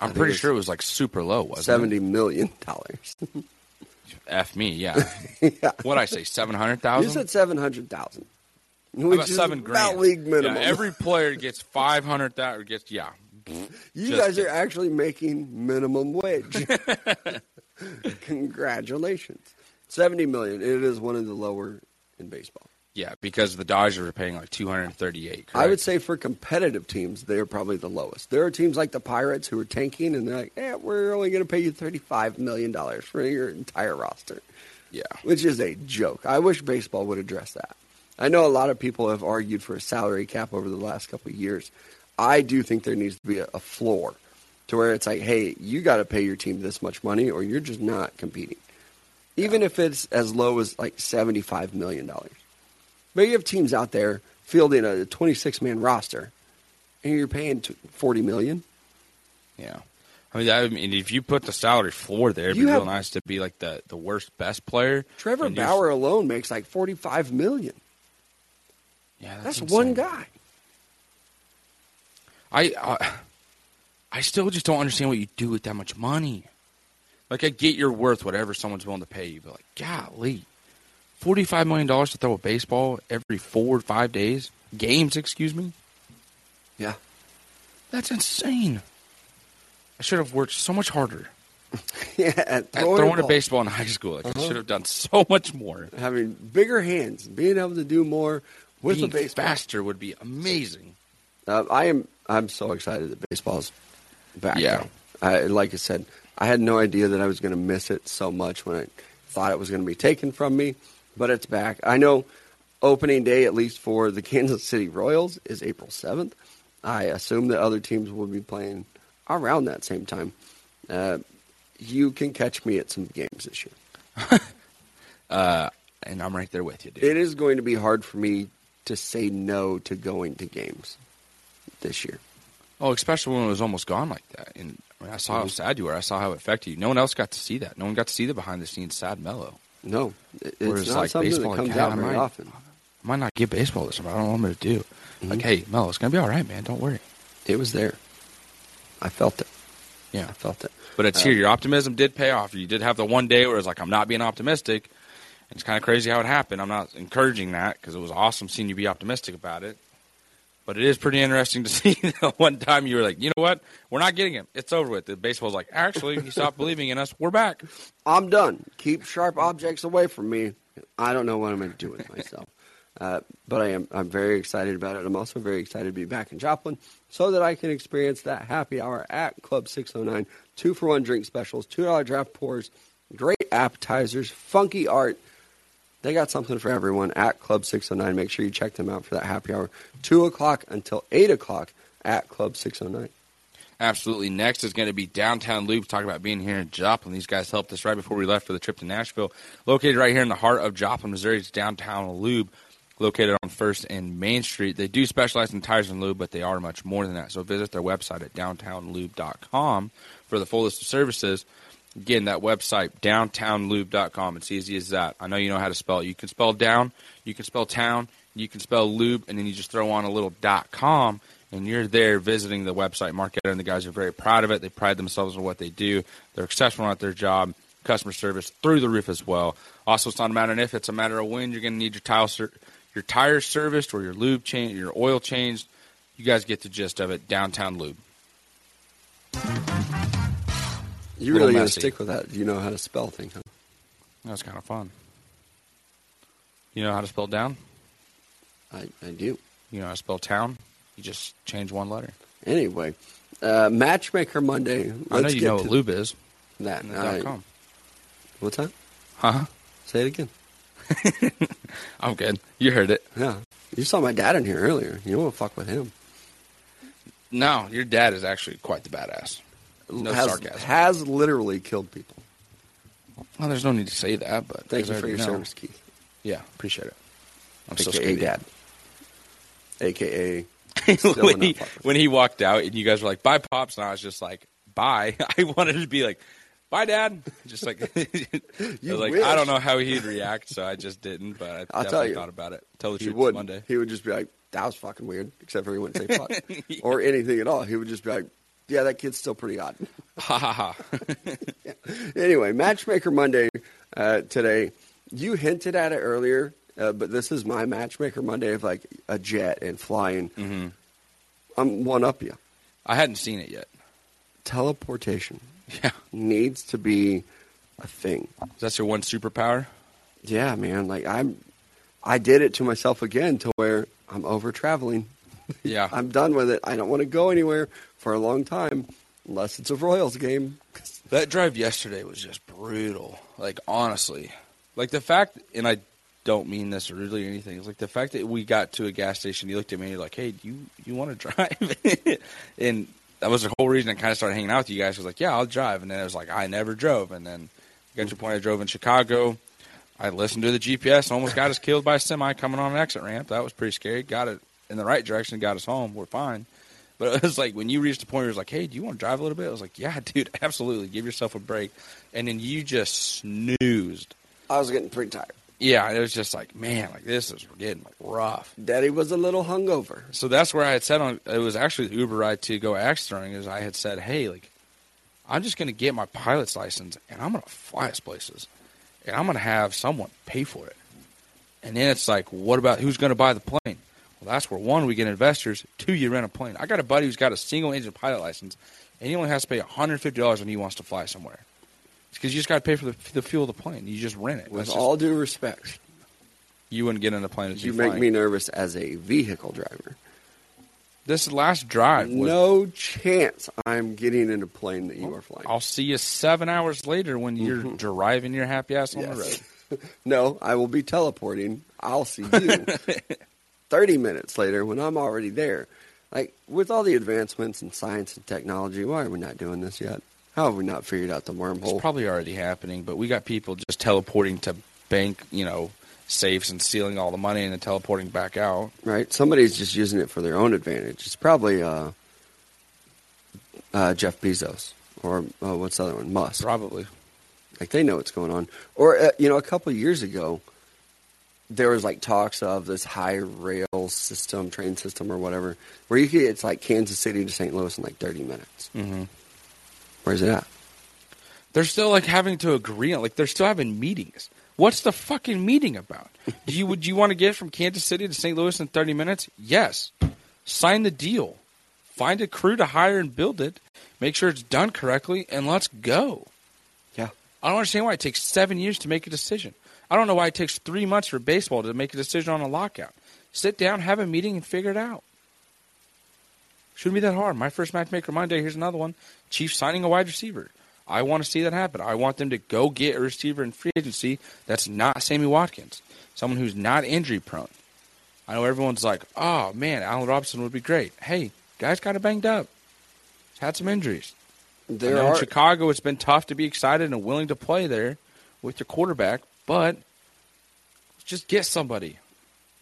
I'm pretty it's sure it was like super low. Wasn't Seventy million dollars. It? F me, yeah. yeah. what I say, seven hundred You said seven hundred thousand, which about is seven about grand? league minimum. Yeah, every player gets five hundred thousand. Gets yeah. you just guys are actually making minimum wage. Congratulations, seventy million. It is one of the lower in baseball. Yeah, because the Dodgers are paying like two hundred and thirty-eight. I would say for competitive teams, they're probably the lowest. There are teams like the Pirates who are tanking, and they're like, "Eh, we're only going to pay you thirty-five million dollars for your entire roster," Yeah, which is a joke. I wish baseball would address that. I know a lot of people have argued for a salary cap over the last couple of years. I do think there needs to be a, a floor to where it's like, hey, you got to pay your team this much money, or you're just not competing. Even if it's as low as like seventy-five million dollars. But you have teams out there fielding a 26 man roster, and you're paying t- 40 million. yeah. I mean, I mean, if you put the salary floor there, it'd You be have- real nice to be like the the worst best player. Trevor Bauer alone makes like 45 million. Yeah, That's, that's, one guy. I, I I still just don't understand what you do with that much money. Like I get you're worth whatever someone's willing to pay you, but like, golly, forty five million dollars to throw a baseball every four or five days, games, excuse me. Yeah. That's insane. I should have worked so much harder yeah. At at throwing, throwing a baseball in high school. Like Uh-huh. I should have done so much more. Having bigger hands, being able to do more with Being the baseball. faster would be amazing. Uh, I am. I'm so excited that baseball's back. Yeah. I, like I said, I had no idea that I was going to miss it so much when I thought it was going to be taken from me, but it's back. I know opening day, at least for the Kansas City Royals, is April 7th. I assume that other teams will be playing around that same time. Uh, you can catch me at some games this year. And I'm right there with you, dude. It is going to be hard for me to say no to going to games this year. Oh, especially when it was almost gone like that. And I, mean, I saw how sad you were. I saw how it affected you. No one else got to see that. No one got to see the behind the scenes sad mellow. No, it- it's Whereas, not like, something baseball, that comes God, out I very might- often. I might not get baseball this summer. I don't know what I'm going to do. Mm-hmm. Like, hey, Mello, it's going to be all right, man. Don't worry. It was there. I felt it. Yeah. I felt it. But it's Uh, here. Your optimism did pay off. You did have the one day where it was like, I'm not being optimistic. It's kind of crazy how it happened. I'm not encouraging that because it was awesome seeing you be optimistic about it. But it is pretty interesting to see the one time you were like, you know what? We're not getting him. It's over with. The baseball's like, actually, he stopped believing in us. We're back. I'm done. Keep sharp objects away from me. I don't know what I'm going to do with myself. Uh, but I am I'm very excited about it. I'm also very excited to be back in Joplin so that I can experience that happy hour at Club 609. Two for one drink specials, two dollar draft pours, great appetizers, funky art. They got something for everyone at Club 609. Make sure you check them out for that happy hour, two o'clock until eight o'clock at Club 609. Absolutely. Next is going to be Downtown Lube. Talk about being here in Joplin. These guys helped us right before we left for the trip to Nashville. Located right here in the heart of Joplin, Missouri, it's Downtown Lube, located on First and Main Street. They do specialize in tires and lube, but they are much more than that. So visit their website at downtownlube.com for the full list of services. Again, that website, downtownlube.com. It's easy as that. I know you know how to spell it. You can spell down, you can spell town, you can spell lube, and then you just throw on a little dot com and you're there visiting the website. Mark and the guys are very proud of it. They pride themselves on what they do. They're exceptional at their job. Customer service through the roof as well. Also, it's not a matter of if; it's a matter of when you're going to need your tile, ser- your tires serviced or your lube changed, your oil changed. You guys get the gist of it. Downtown Lube. You really going to stick with that? You know how to spell things, huh? That's kind of fun. You know how to spell down? I, I do. You know how to spell town? You just change one letter. Anyway, uh, Matchmaker Monday. I know you know what lube is. that. dot com. what's that? Huh? Say it again. I'm good. You heard it. Yeah. You saw my dad in here earlier. You don't want to fuck with him. No, your dad is actually quite the badass. No has, sarcasm. Has literally killed people. Well, there's no need to say that, but Thank you for your know. service, Keith. Yeah, appreciate it. I'm so AKA skinny. dad. AKA when, he, when he walked out and you guys were like, bye, Pops, and I was just like, bye. I wanted to be like, bye, Dad. Just like, I like, wish. I don't know how he'd react, so I just didn't, but I I'll definitely tell you. thought about it. Tell the He truth, would. Monday. He would just be like, that was fucking weird. Except for he wouldn't say fuck. or anything at all. He would just be like, yeah, that kid's still pretty odd. Ha ha ha. anyway, Matchmaker Monday uh, today. You hinted at it earlier, uh, but this is my Matchmaker Monday of like a jet and flying. hmm I'm one up you. I hadn't seen it yet. Teleportation Yeah. needs to be a thing. That's your one superpower? Yeah, man. Like I'm, I did it to myself again to where I'm over traveling. Yeah. I'm done with it. I don't want to go anywhere for a long time unless it's a Royals game. That drive yesterday was just brutal. Like honestly, like the fact, and I don't mean this rudely or anything. It's like the fact that we got to a gas station. You looked at me and you're like, "Hey, do you you want to drive?" and that was the whole reason I kind of started hanging out with you guys. Was like, "Yeah, I'll drive." And then it was like, "I never drove." And then got to a point I drove in Chicago. I listened to the GPS. Almost got us killed by a semi coming on an exit ramp. That was pretty scary. Got it in the right direction. Got us home. We're fine. But it was like when you reached the point where it was like, "Hey, do you want to drive a little bit?" I was like, "Yeah, dude, absolutely. Give yourself a break." And then you just snoozed. I was getting pretty tired. Yeah, it was just like, man, like this is getting like rough. Daddy was a little hungover. So that's where I had said on it was actually the Uber ride to go axe throwing. Is I had said, "Hey, like, I'm just gonna get my pilot's license and I'm gonna fly us places, and I'm gonna have someone pay for it." And then it's like, what about who's gonna buy the plane? Well, that's where one we get investors. Two, you rent a plane. I got a buddy who's got a single engine pilot license, and he only has to pay 150 dollars when he wants to fly somewhere. Because you just got to pay for the, the fuel of the plane. You just rent it. With just- all due respect, you wouldn't get in a plane you you make flying. me nervous as a vehicle driver. This last drive was No chance I'm getting in a plane that you are flying. I'll see you seven hours later when you're mm-hmm. driving your happy ass on the road. No, I will be teleporting. I'll see you 30 minutes later when I'm already there. Like, with all the advancements in science and technology, why are we not doing this yet? How have we not figured out the wormhole? It's probably already happening, but we got people just teleporting to bank, you know, safes and stealing all the money and then teleporting back out. right? Somebody's just using it for their own advantage. It's probably uh, uh, Jeff Bezos or uh, what's the other one? Musk. Probably. Like they know what's going on. Or uh, you know, a couple years ago, there was like talks of this high rail system, train system, or whatever, where you could it's like Kansas City to St. Louis in like thirty minutes. hmm Where's it at? They're still like having to agree on, like they're still having meetings. What's the fucking meeting about? Do you would you want to get from Kansas City to St. Louis in 30 minutes? Yes. Sign the deal. Find a crew to hire and build it. Make sure it's done correctly, and let's go. Yeah. I don't understand why it takes seven years to make a decision. I don't know why it takes three months for baseball to make a decision on a lockout. Sit down, have a meeting, and figure it out. Shouldn't be that hard. My first matchmaker Monday. Here's another one. Chiefs signing a wide receiver. I want to see that happen. I want them to go get a receiver in free agency that's not Sammy Watkins, someone who's not injury prone. I know everyone's like, "Oh man, Allen Robinson would be great." Hey, guys, got a banged up. He's had some injuries. There I know are in Chicago, it's been tough to be excited and willing to play there with your quarterback, but just get somebody.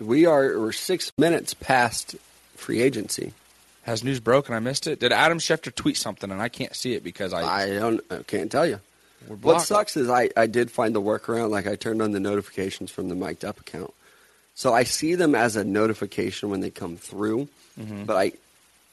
we are we're six minutes past free agency. Has news broken? I missed it. Did Adam Schefter tweet something and I can't see it because I, I don't I can't tell you. What sucks is I, I did find the workaround. Like I turned on the notifications from the mic'd up account, so I see them as a notification when they come through, Mm-hmm. but I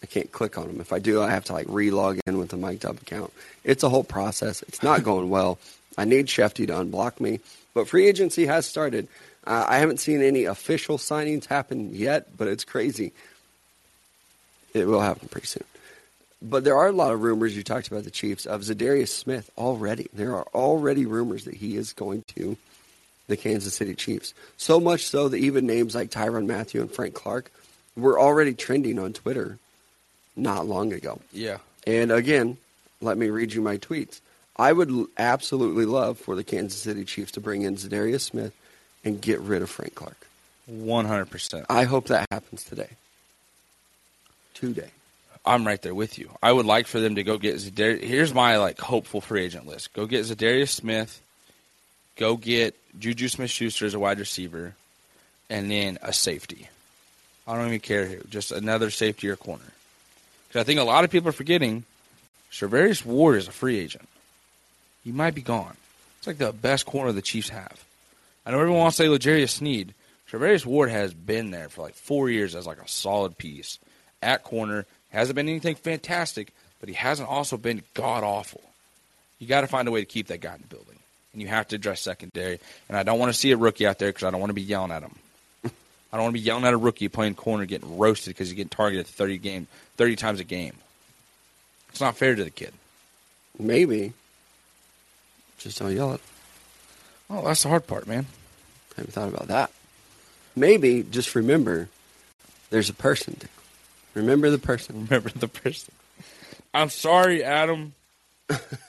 I can't click on them. If I do, I have to like re-log in with the mic'd up account. It's a whole process. It's not going well. I need Shefty to unblock me, but free agency has started. Uh, I haven't seen any official signings happen yet, but it's crazy. It will happen pretty soon. But there are a lot of rumors. You talked about the Chiefs of Za'Darius Smith already. There are already rumors that he is going to the Kansas City Chiefs. So much so that even names like Tyrann Mathieu and Frank Clark were already trending on Twitter not long ago. Yeah. And again, let me read you my tweets. I would absolutely love for the Kansas City Chiefs to bring in Za'Darius Smith and get rid of Frank Clark. 100%. I hope that happens today. Today. I'm right there with you. I would like for them to go get Za'Darius. Here's my like hopeful free agent list. Go get Za'Darius Smith. Go get Juju Smith-Schuster as a wide receiver, and then a safety. I don't even care here. Just another safety or corner. Because I think a lot of people are forgetting. Charvarius Ward is a free agent. He might be gone. It's like the best corner the Chiefs have. I know everyone wants to say L'Jarius Sneed. Charvarius Ward has been there for like four years as like a solid piece at corner. Hasn't been anything fantastic, but he hasn't also been god awful. You got to find a way to keep that guy in the building, and you have to address secondary. And I don't want to see a rookie out there because I don't want to be yelling at him. I don't want to be yelling at a rookie playing corner getting roasted because he's getting targeted thirty game, thirty times a game. It's not fair to the kid. Maybe. Just don't yell it. Oh, that's the hard part, man. I haven't thought about that. Maybe just remember there's a person. Remember the person. Remember the person. I'm sorry, Adam.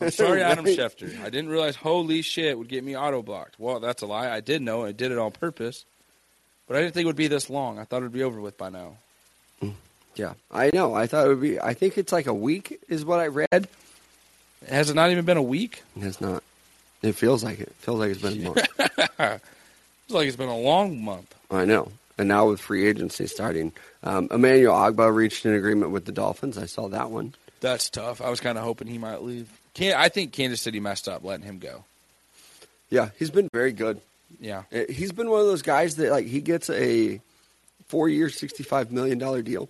I'm sorry, Adam. Schefter. I didn't realize holy shit would get me auto blocked. Well, that's a lie. I did know. I did it on purpose. But I didn't think it would be this long. I thought it would be over with by now. Mm. Yeah, I know. I thought it would be. I think it's like a week is what I read. Has it not even been a week? It has not. It feels like it. it feels like it's been a month. It's like it's been a long month. I know. And now with free agency starting, um, Emmanuel Ogbah reached an agreement with the Dolphins. I saw that one. That's tough. I was kind of hoping he might leave. Can I think Kansas City messed up letting him go. Yeah, he's been very good. Yeah. Uh, He's been one of those guys that like he gets a four-year, sixty-five million dollar deal.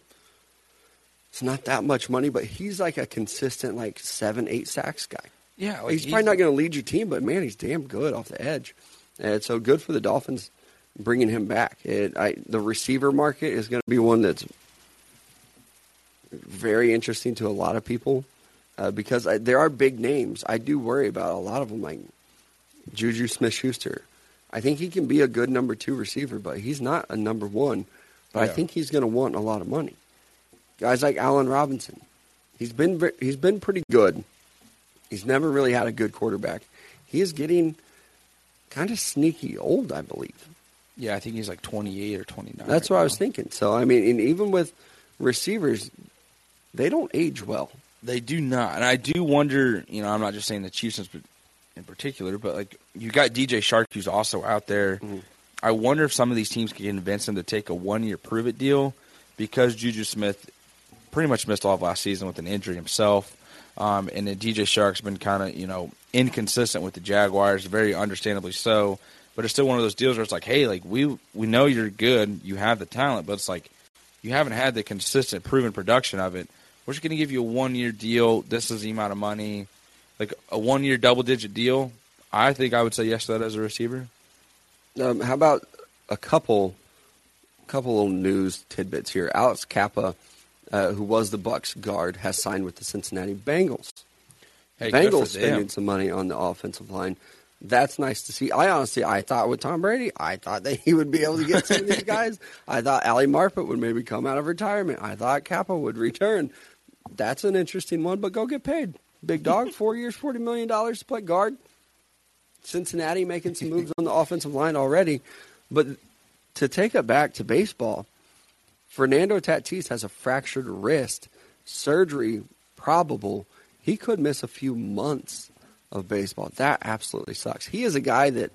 It's not that much money, but he's like a consistent like seven, eight sacks guy. Yeah. Like he's, probably not going to lead your team, but man, he's damn good off the edge. And so good for the Dolphins bringing him back. It, I, the receiver market is going to be one that's very interesting to a lot of people uh, because I, there are big names. I do worry about a lot of them, like Juju Smith-Schuster. I think he can be a good number two receiver, but he's not a number one. But I think he's going to want a lot of money. Guys like Allen Robinson, he's been he's been pretty good. He's never really had a good quarterback. He is getting kind of sneaky old, I believe. Yeah, I think he's like 28 or 29. That's right what I was thinking. So I mean, and even with receivers, they don't age well. They do not, and I do wonder. You know, I'm not just saying the Chiefs in in particular, but like you got DJ Chark, who's also out there. Mm-hmm. I wonder if some of these teams can convince him to take a one year prove it deal because Juju Smith pretty much missed all of last season with an injury himself. Um, and then DJ Chark's been kind of, you know, inconsistent with the Jaguars, very understandably so. But it's still one of those deals where it's like, hey, like we we know you're good, you have the talent, but it's like you haven't had the consistent, proven production of it. We're just going to give you a one year deal. This is the amount of money, like a one year double digit deal. I think I would say yes to that as a receiver. Um, how about a couple, couple little news tidbits here? Alex Cappa, uh, who was the Bucs guard, has signed with the Cincinnati Bengals. Hey, Bengals spending some money on the offensive line. That's nice to see. I honestly, I thought with Tom Brady, I thought that he would be able to get some of these guys. I thought Ali Marpet would maybe come out of retirement. I thought Cappa would return. That's an interesting one, but go get paid. Big dog, four years, $40 million to play guard. Cincinnati making some moves on the offensive line already. But to take it back to baseball, Fernando Tatis has a fractured wrist, surgery probable. He could miss a few months of baseball. That absolutely sucks. He is a guy that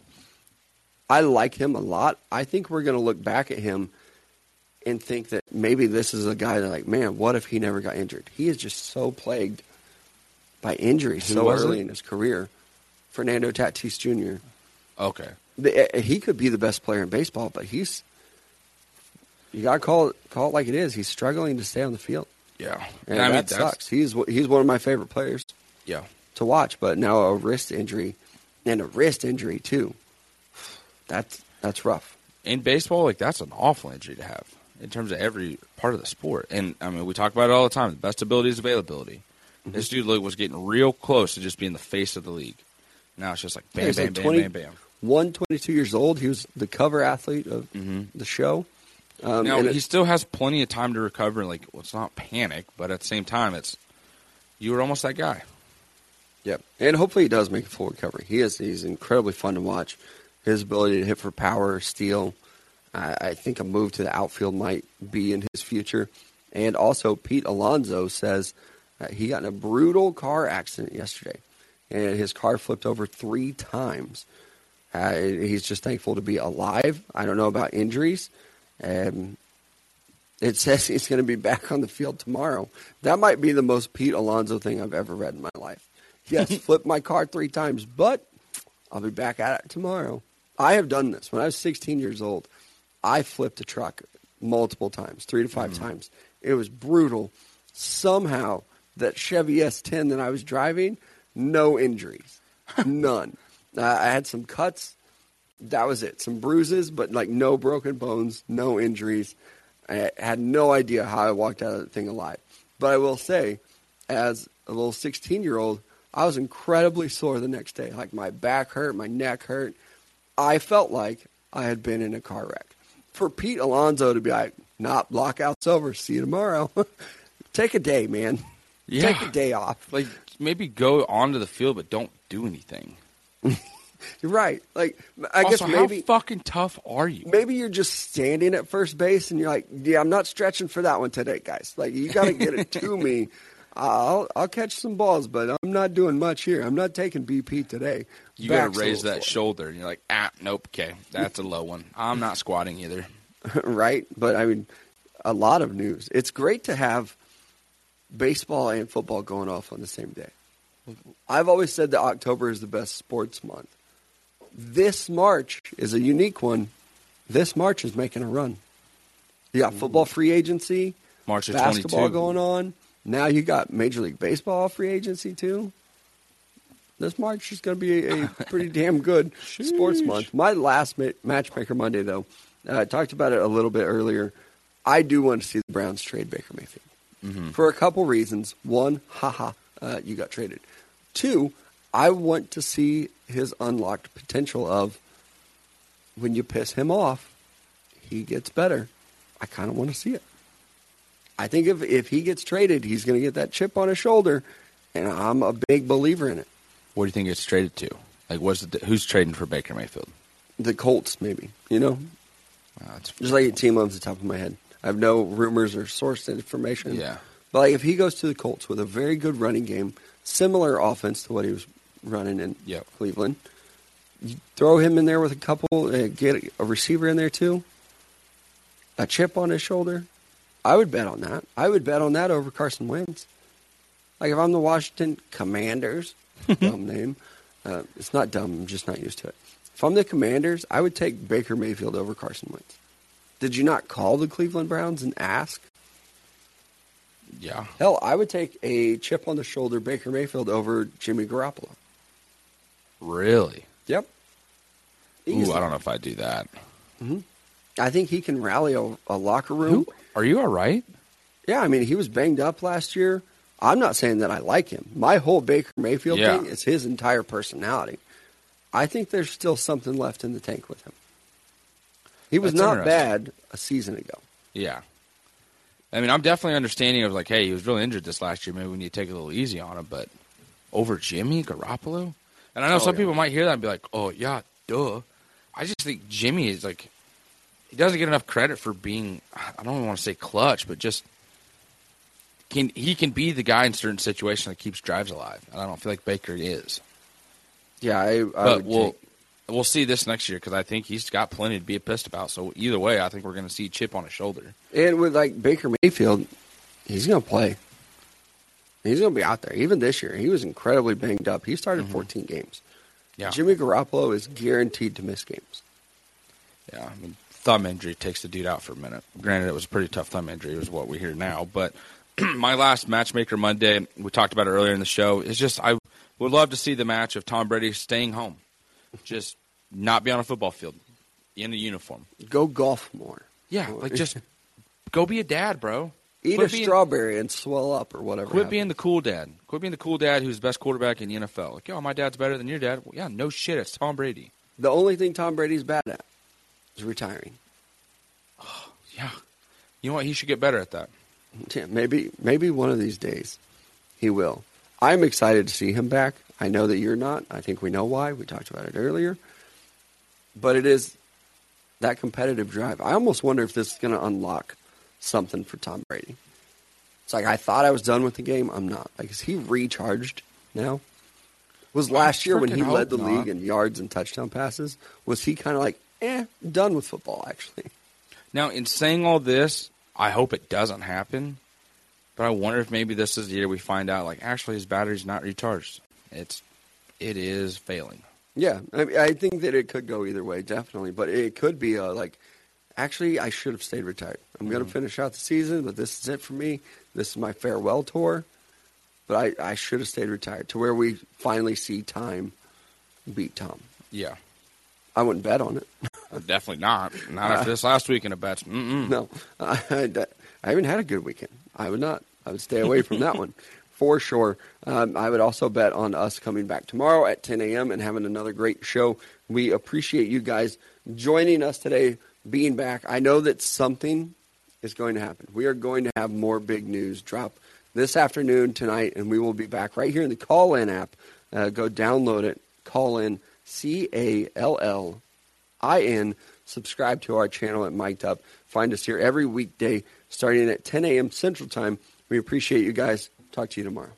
I like him a lot. I think we're going to look back at him and think that maybe this is a guy that, like, man, what if he never got injured? He is just so plagued by injuries Who so early it? in his career. Fernando Tatis Jr. Okay. The, uh, he could be the best player in baseball, but he's you got to call it call it like it is. He's struggling to stay on the field, Yeah. and I mean, that sucks. He's he's one of my favorite players Yeah. to watch, but now a wrist injury and a wrist injury too. That's that's rough. in baseball, like that's an awful injury to have in terms of every part of the sport. And I mean, we talk about it all the time. The best ability is availability. Mm-hmm. This dude was getting real close to just being the face of the league. Now it's just like bam, bam, like bam, 20 bam, bam. One 22 years old. He was the cover athlete of the show. Um, now and it- he still has plenty of time to recover. Like, well, it's not panic, but at the same time, it's you were almost that guy. Yep, and hopefully he does make a full recovery. He is he's incredibly fun to watch. His ability to hit for power, steal. I, I think a move to the outfield might be in his future. And also, Pete Alonso says uh, he got in a brutal car accident yesterday, and his car flipped over three times. Uh, he's just thankful to be alive. I don't know about injuries. Um, it says he's going to be back on the field tomorrow. That might be the most Pete Alonso thing I've ever read in my life. Yes, flipped my car three times, but I'll be back at it tomorrow. I have done this. When I was 16 years old, I flipped a truck multiple times, three to 5 times. It was brutal. Somehow, that Chevy S10 that I was driving, no injuries, none. I had some cuts. That was it. Some bruises, but like no broken bones, no injuries. I had no idea how I walked out of that thing alive. But I will say, as a little 16 year old, I was incredibly sore the next day. Like my back hurt, my neck hurt. I felt like I had been in a car wreck. For Pete Alonso to be like, not lockout's over, see you tomorrow. Take a day, man. Yeah. Take a day off. Like maybe go onto the field, but don't do anything. You're right. Like I also, guess maybe how fucking tough are you? maybe you're just standing at first base and you're like, yeah, I'm not stretching for that one today, guys. Like you got to get it to me. I'll I'll catch some balls, but I'm not doing much here. I'm not taking BP today. You got to raise that shoulder, and you're like, ah, nope, okay, that's a low one. I'm not squatting either. right? But I mean, a lot of news. It's great to have baseball and football going off on the same day. I've always said that October is the best sports month. This March is a unique one. This March is making a run. You got football free agency, March of basketball 22. going on. Now you got Major League Baseball free agency too. This March is going to be a pretty damn good sports month. My last ma- matchmaker Monday, though, uh, I talked about it a little bit earlier. I do want to see the Browns trade Baker Mayfield for a couple reasons. One, haha, uh, you got traded. Two, I want to see his unlocked potential of when you piss him off, he gets better. I kind of want to see it. I think if if he gets traded, he's going to get that chip on his shoulder, and I'm a big believer in it. What do you think it's traded to? Like, what's the, who's trading for Baker Mayfield? The Colts, maybe you know, Uh, it's, just like a team off the top of my head. I have no rumors or sourced information. Yeah. but like if he goes to the Colts with a very good running game, similar offense to what he was running in Yep. Cleveland, you throw him in there with a couple, uh, get a receiver in there too, a chip on his shoulder. I would bet on that. I would bet on that over Carson Wentz. Like if I'm the Washington Commanders, dumb name. Uh, it's not dumb. I'm just not used to it. If I'm the Commanders, I would take Baker Mayfield over Carson Wentz. Did you not call the Cleveland Browns and ask? yeah. Hell, I would take a chip on the shoulder Baker Mayfield over Jimmy Garoppolo. Really? Yep. Ooh, I don't know if I do that. Mm-hmm. I think he can rally a, a locker room. Who? Are you all right? Yeah, I mean, he was banged up last year. I'm not saying that I like him. My whole Baker Mayfield Yeah. thing is his entire personality. I think there's still something left in the tank with him. He was That's not bad a season ago. Yeah. I mean, I'm definitely understanding of like, hey, he was really injured this last year. Maybe we need to take it a little easy on him. But over Jimmy Garoppolo, and I know Oh, some yeah. people might hear that and be like, oh yeah, duh. I just think Jimmy is like, he doesn't get enough credit for being. I don't want to say clutch, but just can he can be the guy in certain situations that keeps drives alive. And I don't feel like Baker is. Yeah, I, I But would we'll take- we'll see this next year because I think he's got plenty to be pissed about. So either way, I think we're going to see chip on his shoulder. and with like Baker Mayfield, he's going to play. He's going to be out there. Even this year, he was incredibly banged up. He started 14 games. Mm-hmm. Yeah. Jimmy Garoppolo is guaranteed to miss games. Yeah, I mean, thumb injury takes the dude out for a minute. Granted, it was a pretty tough thumb injury, is what we hear now. But my last matchmaker Monday, we talked about it earlier in the show, is just I would love to see the match of Tom Brady staying home, just not be on a football field in a uniform. Go golf more. Yeah, like just go be a dad, bro. Eat Quit a being- strawberry and swell up or whatever. Quit happens. being the cool dad. Quit being the cool dad who's the best quarterback in the NFL. Like, yo, my dad's better than your dad. Well, yeah, no shit. It's Tom Brady. the only thing Tom Brady's bad at is retiring. Oh, Yeah. You know what? He should get better at that. Yeah, maybe maybe one of these days he will. I'm excited to see him back. I know that you're not. I think we know why. We talked about it earlier. But it is that competitive drive. I almost wonder if this is going to unlock something for Tom Brady. It's like I thought I was done with the game. I'm not. Like is he recharged now? Was last year when he led the hope league in yards and touchdown passes? Was he kind of like, eh, done with football? Actually, Now, in saying all this, I hope it doesn't happen. But I wonder if maybe this is the year we find out, like, actually, his battery's not recharged. It's, it is failing. Yeah, I, mean, I think that it could go either way, definitely. But it could be a, like, actually, I should have stayed retired. I'm going to finish out the season, but this is it for me. This is my farewell tour. But I, I should have stayed retired to where we finally see time beat Tom. Yeah, I wouldn't bet on it. definitely not. Not after this last weekend of bets. Mm-mm. No, I, I, I haven't had a good weekend. I would not. I would stay away from that one for sure. Um, I would also bet on us coming back tomorrow at 10 a.m. and having another great show. We appreciate you guys joining us today, being back. I know that something is going to happen. We are going to have more big news drop this afternoon, tonight, and we will be back right here in the Callin app. Uh, go download it. Call in C A L L I N. Subscribe to our channel at Mic'd Up. Find us here every weekday starting at 10 a.m. Central Time. We appreciate you guys. Talk to you tomorrow.